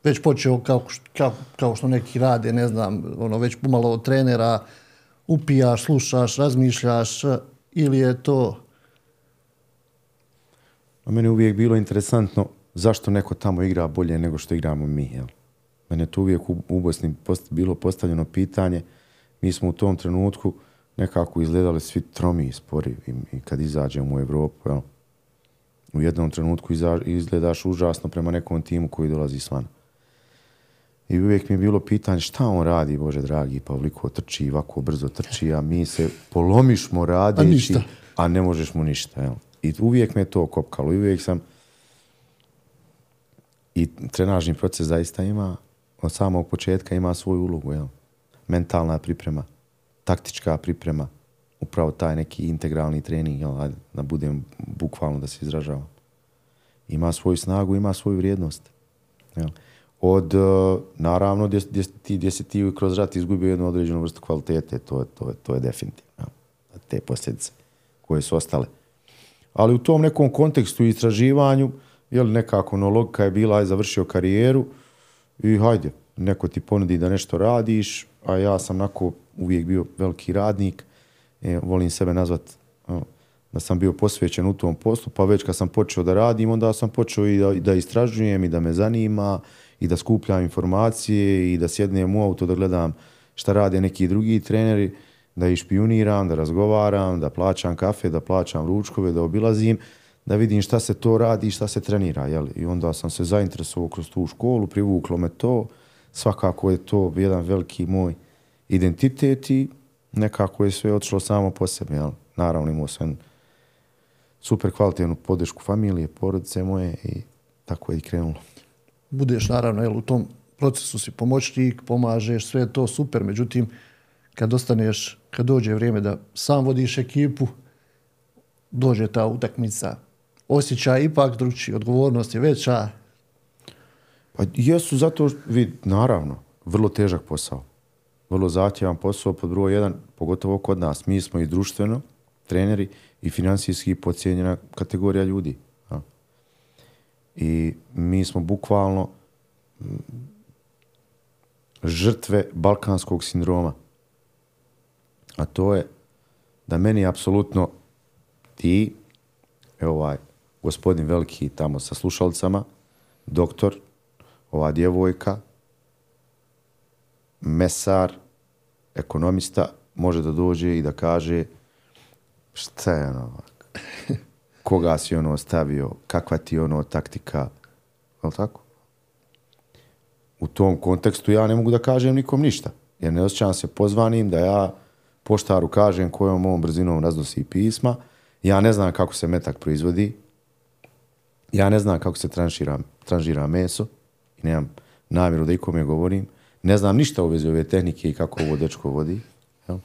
već počeo kao, kao, kao što neki rade, ne znam, ono, već pomalo od trenera, upijaš, slušaš, razmišljaš, ili je to... A meni uvijek bilo interesantno zašto neko tamo igra bolje nego što igramo mi. Jel? Mene to uvijek u, u Bosni post, bilo postavljeno pitanje. Mi smo u tom trenutku nekako izgledali svi tromi i spori i, i kad izađemo u Evropu. Jel? U jednom trenutku izgledaš užasno prema nekom timu koji dolazi s vana. I uvijek mi je bilo pitanje šta on radi, Bože dragi, pa ovliko trči, ovako brzo trči, a mi se polomišmo radići, a, a ne možeš mu ništa. Jel? I uvijek me to kopkalo. I uvijek sam... I trenažni proces zaista ima, od samog početka ima svoju ulogu. Jel? Mentalna priprema, taktička priprema, upravo taj neki integralni trening, jel? Ajde, da budem bukvalno da se izražavam. Ima svoju snagu, ima svoju vrijednost. Jel? od, eh, naravno, gdje, gdje, ti, gdje si ti kroz rat izgubio jednu određenu vrstu kvalitete, to, to, to je definitivno. Te posljedice koje su ostale. Ali u tom nekom kontekstu i istraživanju, je li nekako no, je bila, aj završio karijeru i hajde, neko ti ponudi da nešto radiš, a ja sam nako uvijek bio veliki radnik, e, volim sebe nazvat da sam bio posvećen u tom poslu, pa već kad sam počeo da radim, onda sam počeo i da, da istražujem i da me zanima i da skupljam informacije i da sjednem u auto da gledam šta rade neki drugi treneri, da ih špioniram, da razgovaram, da plaćam kafe, da plaćam ručkove, da obilazim, da vidim šta se to radi i šta se trenira. Jel? I onda sam se zainteresovao kroz tu školu, privuklo me to, svakako je to jedan veliki moj identitet i nekako je sve otišlo samo po sebi. Jel? Naravno imao sam super kvalitetnu podršku familije, porodice moje i tako je i krenulo budeš naravno jel, u tom procesu si pomoćnik, pomažeš, sve je to super, međutim, kad ostaneš, kad dođe vrijeme da sam vodiš ekipu, dođe ta utakmica, osjećaj ipak drugčiji, odgovornost je veća. Pa jesu zato, vid, naravno, vrlo težak posao. Vrlo zahtjevan posao pod broj jedan, pogotovo kod nas. Mi smo i društveno, treneri, i finansijski pocijenjena kategorija ljudi. A. I mi smo bukvalno žrtve balkanskog sindroma. A to je da meni apsolutno ti, evo ovaj, gospodin veliki tamo sa slušalcama, doktor, ova djevojka, mesar, ekonomista, može da dođe i da kaže šta je ono koga si ono stavio, kakva ti ono taktika, je tako? U tom kontekstu ja ne mogu da kažem nikom ništa, jer ne osjećam se pozvanim da ja poštaru kažem kojom ovom brzinom raznosi pisma, ja ne znam kako se metak proizvodi, ja ne znam kako se tranšira, tranžira meso i nemam namjeru da ikome govorim, ne znam ništa u vezi ove tehnike i kako ovo dečko vodi, jel?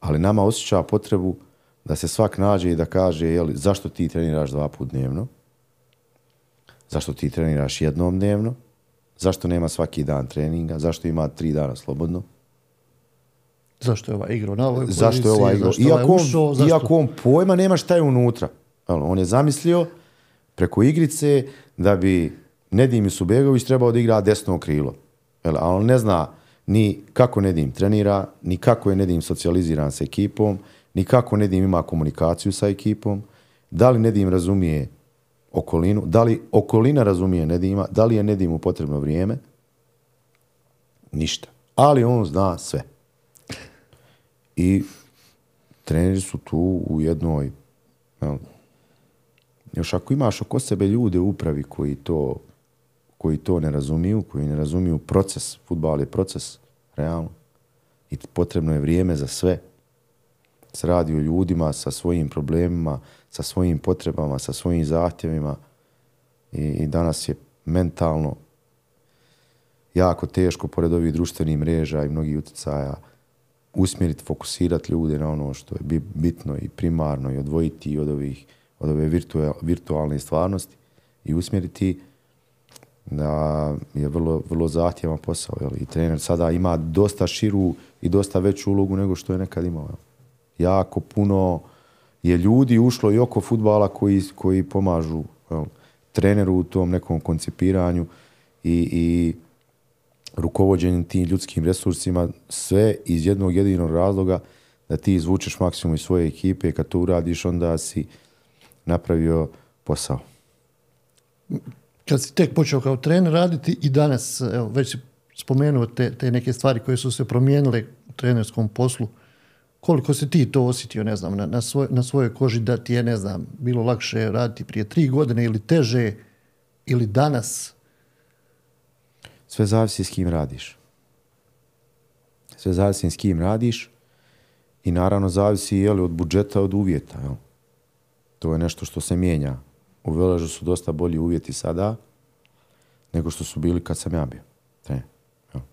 ali nama osjeća potrebu da se svak nađe i da kaže jel, zašto ti treniraš dva put dnevno, zašto ti treniraš jednom dnevno, zašto nema svaki dan treninga, zašto ima tri dana slobodno. Zašto je ova igra na ovoj Zašto je ova igra? Iako, ušao, zašto... iako on pojma nema šta je unutra. On je zamislio preko igrice da bi Nedim Subegović trebao da igra desno krilo. A on ne zna ni kako Nedim trenira, ni kako je Nedim socijaliziran sa ekipom, ni kako Nedim ima komunikaciju sa ekipom, da li Nedim razumije okolinu, da li okolina razumije Nedima, da li je Nedimu potrebno vrijeme, ništa. Ali on zna sve. I treneri su tu u jednoj, jel, još ako imaš oko sebe ljude u upravi koji to, koji to ne razumiju, koji ne razumiju proces, futbal je proces, realno. I potrebno je vrijeme za sve. Se radi o ljudima sa svojim problemima, sa svojim potrebama, sa svojim zahtjevima. I, i danas je mentalno jako teško, pored ovih društvenih mreža i mnogih utjecaja, usmjeriti, fokusirati ljude na ono što je bitno i primarno i odvojiti od ovih od ove virtualne stvarnosti i usmjeriti da je vrlo, vrlo zahtjevan posao. Jel? I trener sada ima dosta širu i dosta veću ulogu nego što je nekad imao. Jel? Jako puno je ljudi ušlo i oko futbala koji, koji pomažu jel? treneru u tom nekom koncipiranju i, i rukovođenjem tim ljudskim resursima, sve iz jednog jedinog razloga da ti izvučeš maksimum iz svoje ekipe i kad to uradiš onda si napravio posao. Kad si tek počeo kao trener raditi i danas, evo, već si spomenuo te, te neke stvari koje su se promijenile u trenerskom poslu, koliko si ti to osjetio, ne znam, na, na, svoj, na svojoj koži da ti je, ne znam, bilo lakše raditi prije tri godine ili teže ili danas? Sve zavisi s kim radiš. Sve zavisi s kim radiš i naravno zavisi je li od budžeta, od uvjeta. Jel? To je nešto što se mijenja. U Veležu su dosta bolji uvjeti sada nego što su bili kad sam ja bio. Tre.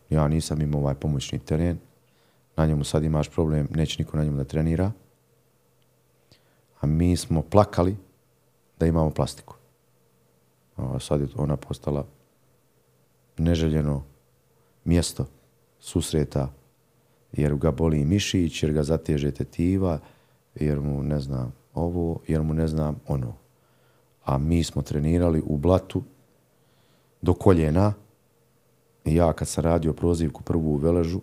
Ja nisam imao ovaj pomoćni teren. Na njemu sad imaš problem, neće niko na njemu da trenira. A mi smo plakali da imamo plastiku. A sad je ona postala neželjeno mjesto susreta jer ga boli mišić, jer ga zateže tetiva, jer mu, ne znam, ovo, jer mu ne znam ono. A mi smo trenirali u blatu do koljena. I ja kad sam radio prozivku prvu u Veležu,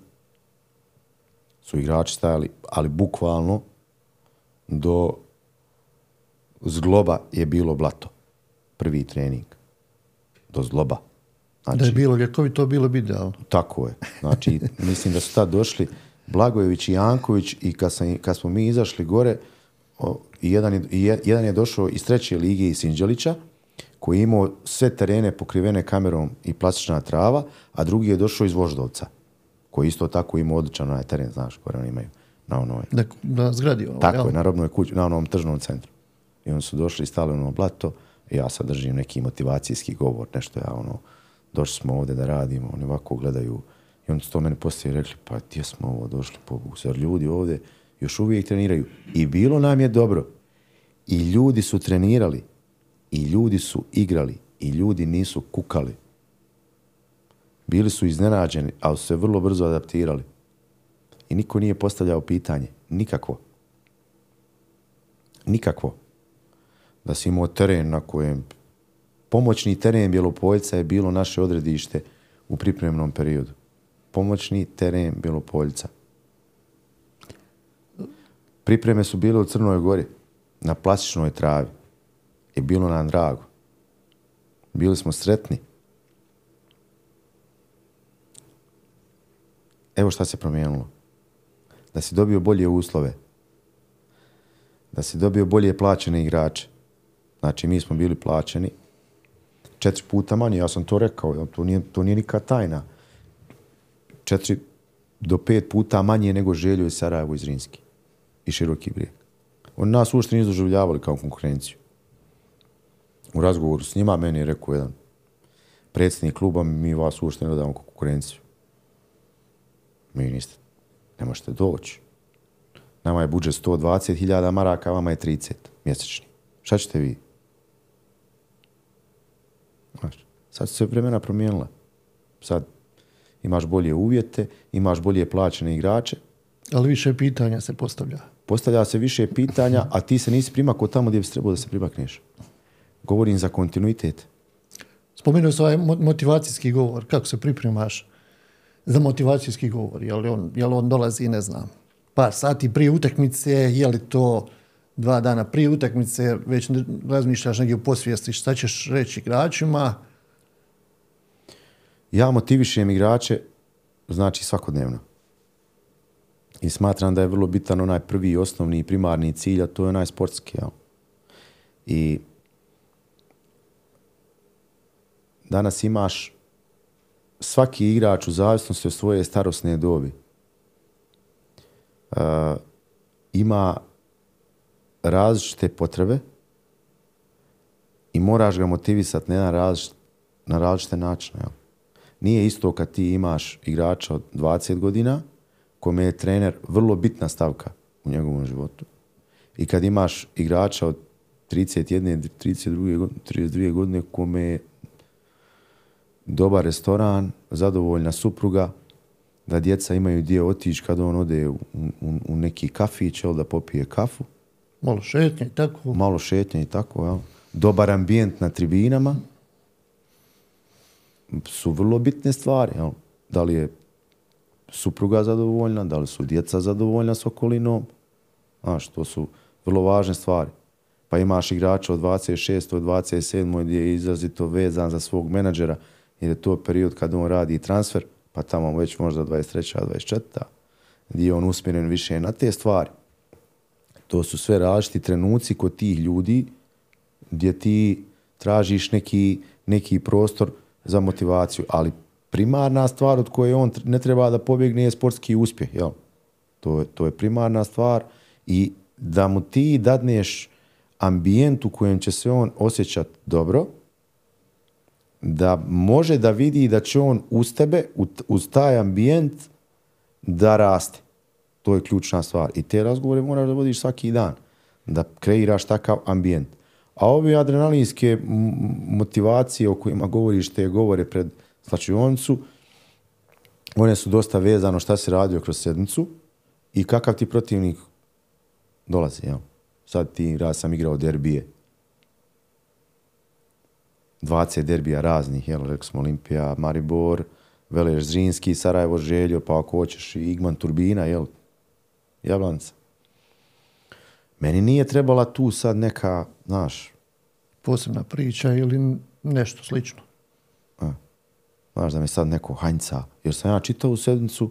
su igrači stajali, ali bukvalno do zgloba je bilo blato. Prvi trening. Do zgloba. Znači, da je bilo ljekovi, to bilo bi idealno. Tako je. Znači, mislim da su tad došli Blagojević i Janković i kad, sam, kad smo mi izašli gore, o, i jedan, je, jedan je došao iz treće lige iz Sinđelića, koji je imao sve terene pokrivene kamerom i plastična trava, a drugi je došao iz Voždovca, koji isto tako ima odličan onaj teren, znaš, koji oni imaju na onoj. Da, da zgradi ono, Tako jel? je, na robnoj kući, na onom tržnom centru. I oni su došli i stali ono blato, ja sad držim neki motivacijski govor, nešto ja ono, došli smo ovde da radimo, oni ovako gledaju, i oni su to meni poslije rekli, pa gdje smo ovo došli, pobogu, zar ljudi ovde još uvijek treniraju. I bilo nam je dobro. I ljudi su trenirali. I ljudi su igrali. I ljudi nisu kukali. Bili su iznenađeni, ali su se vrlo brzo adaptirali. I niko nije postavljao pitanje. Nikakvo. Nikakvo. Da si imao teren na kojem pomoćni teren Bjelopoljca je bilo naše odredište u pripremnom periodu. Pomoćni teren Bjelopoljca. Pripreme su bile u Crnoj Gori, na plastičnoj travi. I bilo nam drago. Bili smo sretni. Evo šta se promijenilo. Da si dobio bolje uslove. Da si dobio bolje plaćene igrače. Znači, mi smo bili plaćeni četiri puta manje, ja sam to rekao, to nije, to nije nikad tajna. Četiri do pet puta manje nego Željo i Sarajevo iz Rinski i široki brijeg. Oni nas uopšte nisu doživljavali kao konkurenciju. U razgovoru s njima meni je rekao jedan predsjednik kluba, mi vas uopšte ne dodamo konkurenciju. Mi niste, ne možete doći. Nama je budžet 120.000 maraka, vama je 30 mjesečni. Šta ćete vi? Znaš, sad se vremena promijenila. Sad imaš bolje uvjete, imaš bolje plaćene igrače. Ali više pitanja se postavlja postavlja se više pitanja, a ti se nisi primakao tamo gdje bi trebao da se primakneš. Govorim za kontinuitet. Spomenuo se ovaj motivacijski govor. Kako se pripremaš za motivacijski govor? Je li on, je li on dolazi, ne znam, par sati prije utakmice, je li to dva dana prije utakmice, već razmišljaš negdje u posvijesti šta ćeš reći igračima? Ja motivišem igrače, znači svakodnevno. I smatram da je vrlo bitan onaj prvi osnovni i primarni cilj, a to je onaj sportski. Jel? I danas imaš svaki igrač u zavisnosti od svoje starosne dobi uh, ima različite potrebe i moraš ga motivisati na jedan različit, na različite načine. Jel? Nije isto kad ti imaš igrača od 20 godina, kome je trener vrlo bitna stavka u njegovom životu. I kad imaš igrača od 31, 32, 32 godine, kome je dobar restoran, zadovoljna supruga, da djeca imaju gdje otići kad on ode u, u, u neki kafić, jel, da popije kafu. Malo šetnje i tako. Malo šetnje i tako, jel. Dobar ambijent na tribinama su vrlo bitne stvari, jel. Da li je supruga zadovoljna, da li su djeca zadovoljna s okolinom, znaš, to su vrlo važne stvari. Pa imaš igrača od 26. od 27. gdje je izrazito vezan za svog menadžera, jer je to period kad on radi transfer, pa tamo već možda 23. 24. gdje je on usmjeren više na te stvari. To su sve različiti trenuci kod tih ljudi gdje ti tražiš neki, neki prostor za motivaciju, ali primarna stvar od koje on ne treba da pobjegne je sportski uspjeh. Jel? To, je, to je primarna stvar i da mu ti dadneš ambijent u kojem će se on osjećat dobro, da može da vidi da će on uz tebe, uz taj ambijent, da raste. To je ključna stvar. I te razgovore moraš da vodiš svaki dan. Da kreiraš takav ambijent. A ove adrenalinske motivacije o kojima govoriš, te govore pred slačioncu, one su dosta vezano šta se radio kroz sedmicu i kakav ti protivnik dolazi. Jel? Sad ti, raz sam igrao derbije, 20 derbija raznih, jel, rekli smo Olimpija, Maribor, Velež Zrinski, Sarajevo Željo, pa ako hoćeš i Igman Turbina, jel, Jablanca. Meni nije trebala tu sad neka, znaš... Posebna priča ili nešto slično. A, znaš da mi sad neko hanjca, jer sam ja čitao u sedmicu,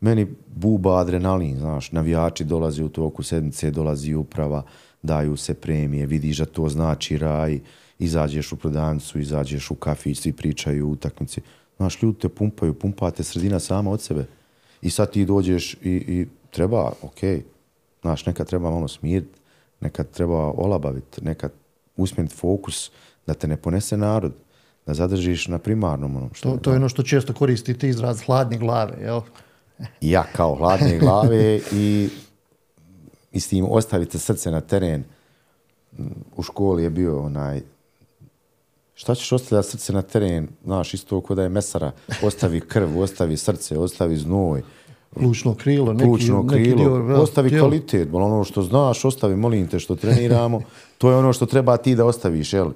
meni buba adrenalin, znaš, navijači dolazi u toku sedmice, dolazi uprava, daju se premije, vidiš da to znači raj, izađeš u prodavnicu, izađeš u kafić, svi pričaju u utakmici. Znaš, ljudi te pumpaju, pumpate sredina sama od sebe. I sad ti dođeš i, i treba, ok, znaš, nekad treba malo smiriti, nekad treba olabaviti, nekad usmjeriti fokus da te ne ponese narod, da zadržiš na primarnom onom što... To, to je ono što često koristite izraz hladne glave, jel? ja kao hladne glave i, i s tim ostavite srce na teren. U školi je bio onaj šta ćeš ostavljati srce na teren, znaš, isto kod da je mesara, ostavi krv, ostavi srce, ostavi znoj. Plučno krilo, neki, Plučno neki krilo, dio, vel, ostavi tijelo. kvalitet, bol ono što znaš, ostavi, molim te, što treniramo, to je ono što treba ti da ostaviš, jel?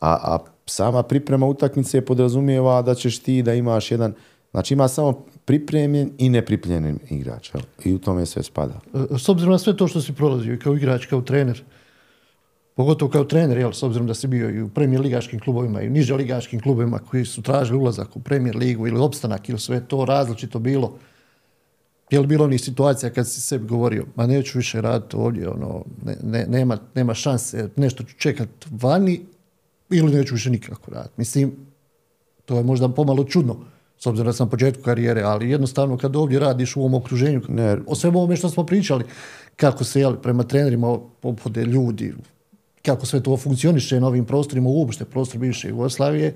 A, a sama priprema utakmice podrazumijeva da ćeš ti da imaš jedan, znači ima samo pripremljen i nepripremljen igrač, jel? I u tome sve spada. E, S obzirom na sve to što si prolazio i kao igrač, kao trener, pogotovo kao trener, jel, s obzirom da si bio i u premijer ligaškim klubovima i u niže ligaškim klubovima koji su tražili ulazak u premijer ligu ili opstanak ili sve to različito bilo. Je li bilo onih situacija kad si sebi govorio, ma neću više raditi ovdje, ono, ne, ne, nema, nema šanse, nešto ću čekat vani ili neću više nikako raditi. Mislim, to je možda pomalo čudno, s obzirom da sam na početku karijere, ali jednostavno kad ovdje radiš u ovom okruženju, Ne. o svemu ovome što smo pričali, kako se jeli, prema trenerima opode ljudi, kako sve to funkcioniše na ovim prostorima, uopšte prostor bivše Jugoslavije,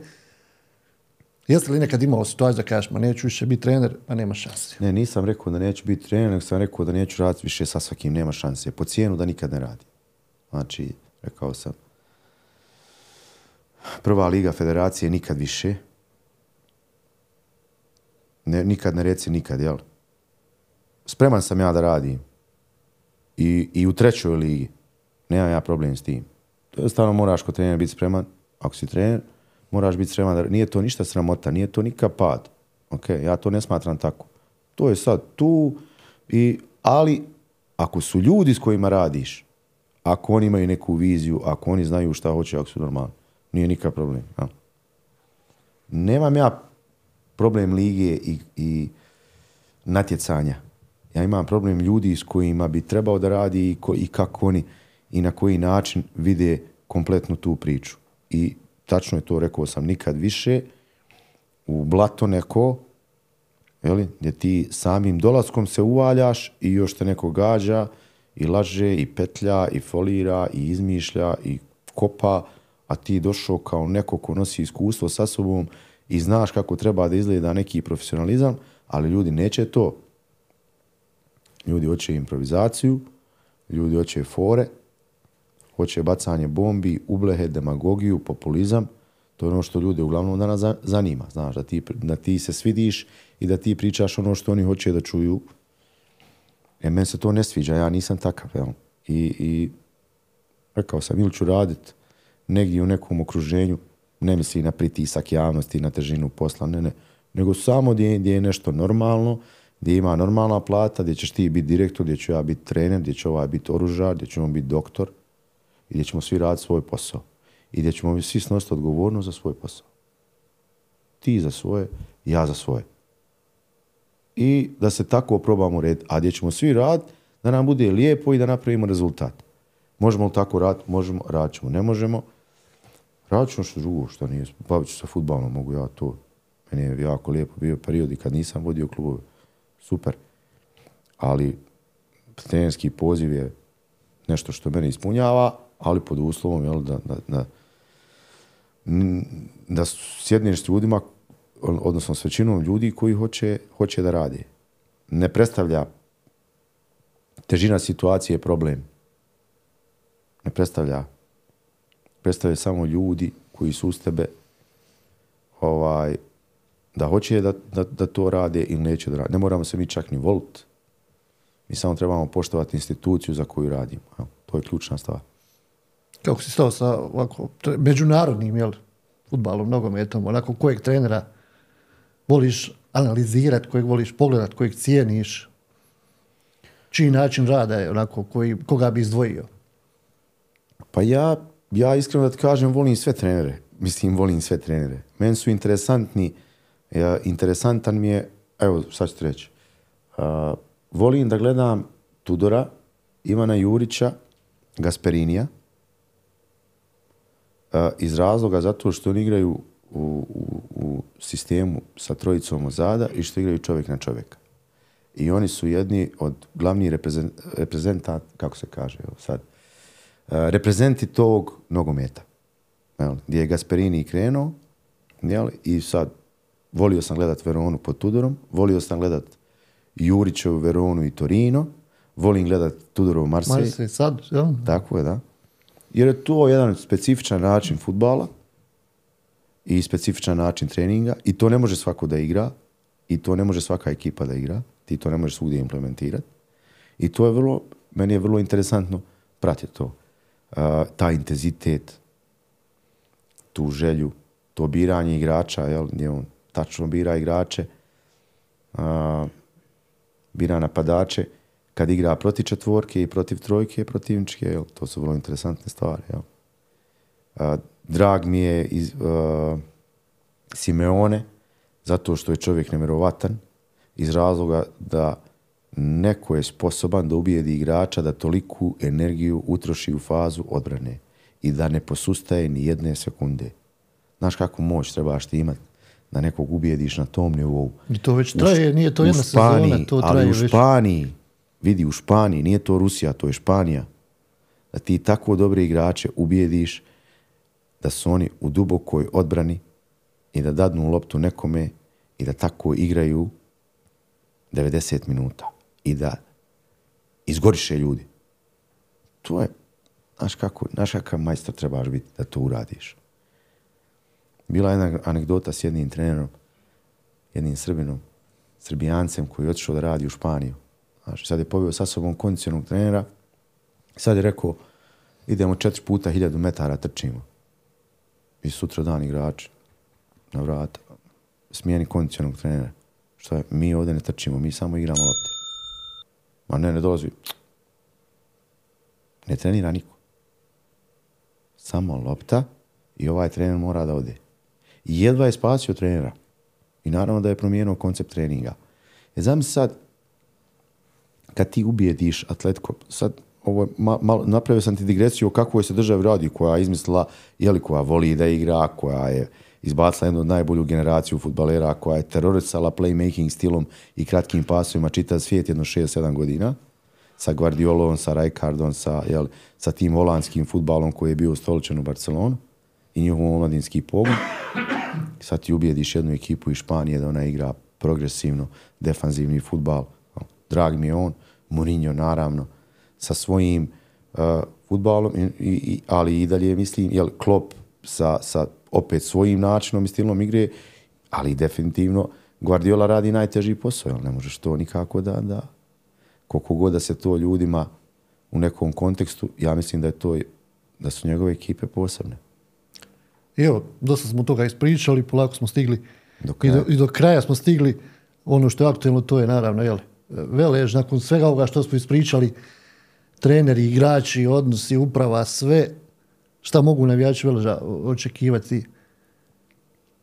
jeste li nekad imao situaciju da kažeš, ma neću više biti trener, pa nema šanse. Ne, nisam rekao da neću biti trener, nego sam rekao da neću raditi više sa svakim, nema šanse. Po cijenu da nikad ne radi. Znači, rekao sam, prva liga federacije nikad više. Ne, nikad ne reci nikad, jel? Spreman sam ja da radim. I, i u trećoj ligi. Nemam ja problem s tim. To je stvarno moraš kod trenera biti spreman. Ako si trener, moraš biti sreman. Da, nije to ništa sramota, nije to nikak pad. Ok, ja to ne smatram tako. To je sad tu, i, ali ako su ljudi s kojima radiš, ako oni imaju neku viziju, ako oni znaju šta hoće, ako su normalni, nije nikakav problem. Ja. Nemam ja problem lige i, i natjecanja. Ja imam problem ljudi s kojima bi trebao da radi i, ko, i kako oni i na koji način vide kompletnu tu priču. I tačno je to, rekao sam, nikad više, u blato neko, jeli, gdje ti samim dolaskom se uvaljaš i još te neko gađa i laže i petlja i folira i izmišlja i kopa, a ti došao kao neko ko nosi iskustvo sa sobom i znaš kako treba da izgleda neki profesionalizam, ali ljudi neće to. Ljudi hoće improvizaciju, ljudi hoće fore, hoće bacanje bombi, ublehe, demagogiju, populizam. To je ono što ljude uglavnom danas zanima. Znaš, da ti, da ti se svidiš i da ti pričaš ono što oni hoće da čuju. E, meni se to ne sviđa, ja nisam takav. Jel? I, I rekao sam, ili ću radit negdje u nekom okruženju, ne misli na pritisak javnosti, na težinu posla, ne, ne, nego samo gdje, gdje je nešto normalno, gdje ima normalna plata, gdje ćeš ti biti direktor, gdje ću ja biti trener, gdje će ovaj biti oružar, gdje ćemo biti doktor i gdje ćemo svi raditi svoj posao. I gdje ćemo svi snositi odgovornost za svoj posao. Ti za svoje, ja za svoje. I da se tako probamo red, a gdje ćemo svi raditi, da nam bude lijepo i da napravimo rezultat. Možemo li tako raditi? Možemo, radit ćemo. Ne možemo, radit ćemo što drugo, što nije. Bavit ću sa futbalom, mogu ja to. Meni je jako lijepo bio period i kad nisam vodio klubove. Super. Ali trenerski poziv je nešto što mene ispunjava, ali pod uslovom jel, da, da, da, da sjedneš s ljudima, odnosno s većinom ljudi koji hoće, hoće da radi. Ne predstavlja težina situacije problem. Ne predstavlja. Predstavlja samo ljudi koji su uz tebe ovaj, da hoće da, da, da to rade ili neće da rade. Ne moramo se mi čak ni voliti. Mi samo trebamo poštovati instituciju za koju radimo. To je ključna stvar. Kako si stao sa ovako, međunarodnim jel, futbalom, nogometom, onako kojeg trenera voliš analizirati, kojeg voliš pogledat, kojeg cijeniš, čiji način rada je onako, koji, koga bi izdvojio? Pa ja, ja iskreno da ti kažem, volim sve trenere. Mislim, volim sve trenere. Meni su interesantni, ja, interesantan mi je, evo, sad ću ti reći, uh, volim da gledam Tudora, Ivana Jurića, Gasperinija, iz razloga zato što oni igraju u, u, u sistemu sa trojicom zada i što igraju čovjek na čovjeka. I oni su jedni od glavnih reprezent, reprezentant, kako se kaže evo sad, uh, reprezenti tog nogometa. Jel, gdje je Gasperini krenuo, jel, i sad volio sam gledat Veronu pod Tudorom, volio sam gledat Jurićevu Veronu i Torino, volim gledat Tudorov Marsej. Marsej sad, jel? Tako je, da. Jer je to jedan specifičan način futbala i specifičan način treninga i to ne može svako da igra i to ne može svaka ekipa da igra. Ti to ne možeš svugdje implementirati. I to je vrlo, meni je vrlo interesantno pratiti to. Uh, ta intenzitet, tu želju, to biranje igrača, jel, gdje on tačno bira igrače, uh, bira napadače, kad igra protiv četvorke i protiv trojke protivničke, jel, to su vrlo interesantne stvari. Jel. Uh, drag mi je iz, uh, Simeone, zato što je čovjek nevjerovatan, iz razloga da neko je sposoban da ubijedi igrača da toliku energiju utroši u fazu odbrane i da ne posustaje ni jedne sekunde. Znaš kakvu moć trebaš ti imati da nekog ubijediš na tom nivou. I to već traje, nije to jedna sezona, to traje ali u već. Španiji, vidi u Španiji, nije to Rusija, to je Španija. Da ti tako dobre igrače ubijediš da su oni u dubokoj odbrani i da dadnu loptu nekome i da tako igraju 90 minuta i da izgoriše ljudi. To je, znaš kako, znaš kakav majstor trebaš biti da to uradiš. Bila je jedna anegdota s jednim trenerom, jednim srbinom, srbijancem koji je otišao da radi u Španiju. Znači, sad je povio sa sobom kondicionog trenera. Sad je rekao, idemo četiri puta hiljadu metara trčimo. I sutra dan igrač na vrata. Smijeni kondicionog trenera. Što je, mi ovdje ne trčimo, mi samo igramo lopte. Ma ne, ne dolazi. Ne trenira niko. Samo lopta i ovaj trener mora da ode. I jedva je spasio trenera. I naravno da je promijenio koncept treninga. E znam sad, kad ti ubijediš atletko, sad ovo, ma, malo, napravio sam ti digresiju o kakvoj se državi radi, koja je izmislila, jeli, koja voli da igra, koja je izbacila jednu od najbolju generaciju futbalera, koja je terorisala playmaking stilom i kratkim pasovima čitav svijet jedno 6-7 godina sa Guardiolom, sa Rijkaardom, sa, jel, sa tim holandskim futbalom koji je bio ustoličen u Barcelonu i njihov omladinski pogon. Sad ti ubijediš jednu ekipu iz Španije da ona igra progresivno, defanzivni futbal. Drag mi je on, Mourinho naravno, sa svojim uh, futbalom, i, i, ali i dalje mislim, jel, Klopp sa, sa opet svojim načinom i stilom igre, ali definitivno Guardiola radi najteži posao, jel, ne možeš to nikako da, da, koliko god da se to ljudima u nekom kontekstu, ja mislim da je to, da su njegove ekipe posebne. Evo, dosta smo toga ispričali, polako smo stigli do i, do, i do kraja smo stigli. Ono što je aktualno, to je naravno, jel, Velež, nakon svega ovoga što smo ispričali, treneri, igrači, odnosi, uprava, sve, šta mogu navijači Veleža očekivati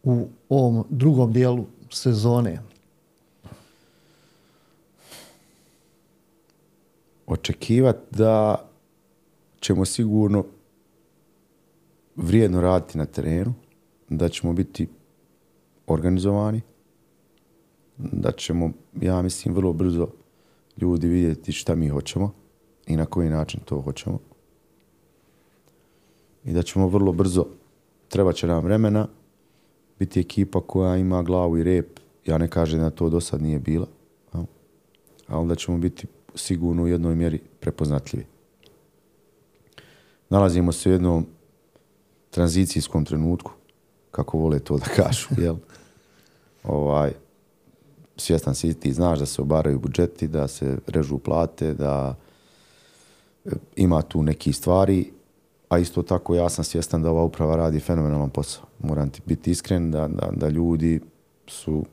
u ovom drugom dijelu sezone? Očekivati da ćemo sigurno vrijedno raditi na terenu, da ćemo biti organizovani, da ćemo, ja mislim, vrlo brzo ljudi vidjeti šta mi hoćemo i na koji način to hoćemo. I da ćemo vrlo brzo, treba će nam vremena, biti ekipa koja ima glavu i rep. Ja ne kažem da to do sad nije bila, ali da ćemo biti sigurno u jednoj mjeri prepoznatljivi. Nalazimo se u jednom tranzicijskom trenutku, kako vole to da kažu, jel? Ovaj, svjestan si ti znaš da se obaraju budžeti, da se režu plate, da e, ima tu neki stvari, a isto tako ja sam svjestan da ova uprava radi fenomenalan posao. Moram ti biti iskren da, da, da ljudi su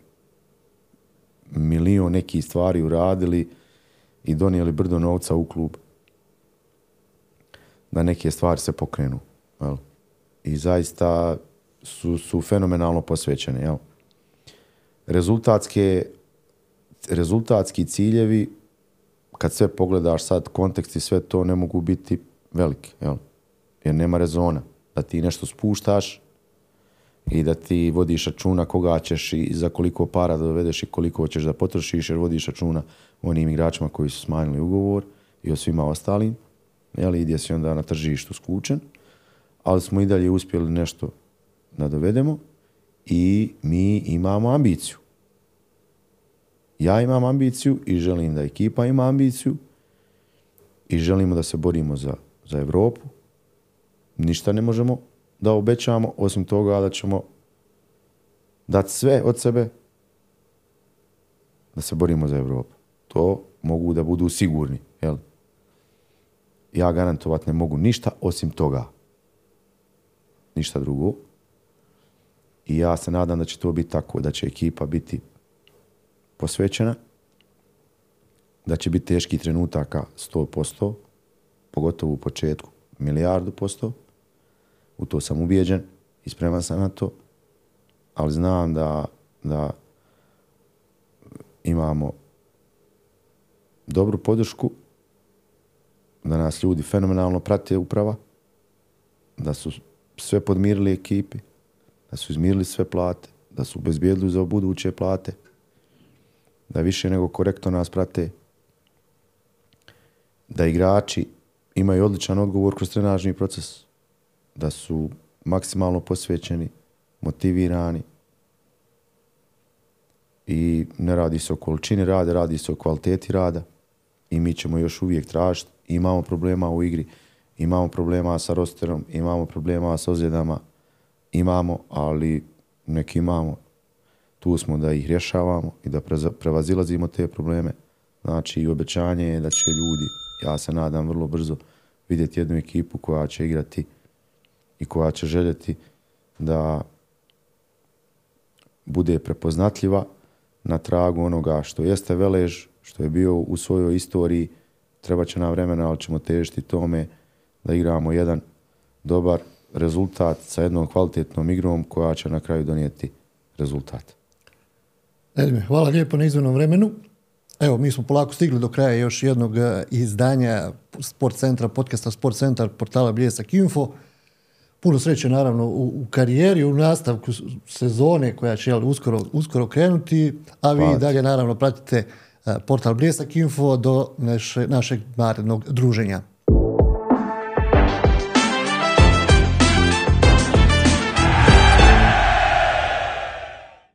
milion nekih stvari uradili i donijeli brdo novca u klub da neke stvari se pokrenu. Jel? I zaista su, su fenomenalno posvećene. Jel? Rezultatske rezultatski ciljevi, kad sve pogledaš sad, kontekst i sve to, ne mogu biti veliki, jel? Jer nema rezona da ti nešto spuštaš i da ti vodiš računa koga ćeš i za koliko para da dovedeš i koliko ćeš da potrošiš, jer vodiš računa onim igračima koji su smanjili ugovor i o svima ostalim, jel? I gdje si onda na tržištu skučen, ali smo i dalje uspjeli nešto da dovedemo i mi imamo ambiciju ja imam ambiciju i želim da ekipa ima ambiciju i želimo da se borimo za, za Evropu. Ništa ne možemo da obećamo, osim toga da ćemo dati sve od sebe da se borimo za Evropu. To mogu da budu sigurni. Jel? Ja garantovat ne mogu ništa osim toga. Ništa drugo. I ja se nadam da će to biti tako, da će ekipa biti posvećena, da će biti teški trenutaka 100%, pogotovo u početku milijardu posto, u to sam ubijeđen i spreman sam na to, ali znam da, da imamo dobru podršku, da nas ljudi fenomenalno prate uprava, da su sve podmirili ekipi, da su izmirili sve plate, da su bezbjedili za buduće plate, da više nego korektno nas prate, da igrači imaju odličan odgovor kroz trenažni proces, da su maksimalno posvećeni, motivirani i ne radi se o količini rada, radi se o kvaliteti rada i mi ćemo još uvijek tražiti. Imamo problema u igri, imamo problema sa rosterom, imamo problema sa ozljedama, imamo, ali neki imamo, tu smo da ih rješavamo i da prevazilazimo te probleme. Znači, i obećanje je da će ljudi, ja se nadam, vrlo brzo vidjeti jednu ekipu koja će igrati i koja će željeti da bude prepoznatljiva na tragu onoga što jeste Velež, što je bio u svojoj istoriji. Treba će nam vremena, ali ćemo težiti tome da igramo jedan dobar rezultat sa jednom kvalitetnom igrom koja će na kraju donijeti rezultat. Edme, hvala lijepo na izvornom vremenu. Evo, mi smo polako stigli do kraja još jednog e, izdanja Sport centra, podcasta Sport centar, portala Bljesak Info. Puno sreće naravno u, u karijeri, u nastavku sezone koja će jel, uskoro, uskoro krenuti, a vi Hvala. dalje naravno pratite e, portal Bljesak Info do naše, našeg narednog druženja.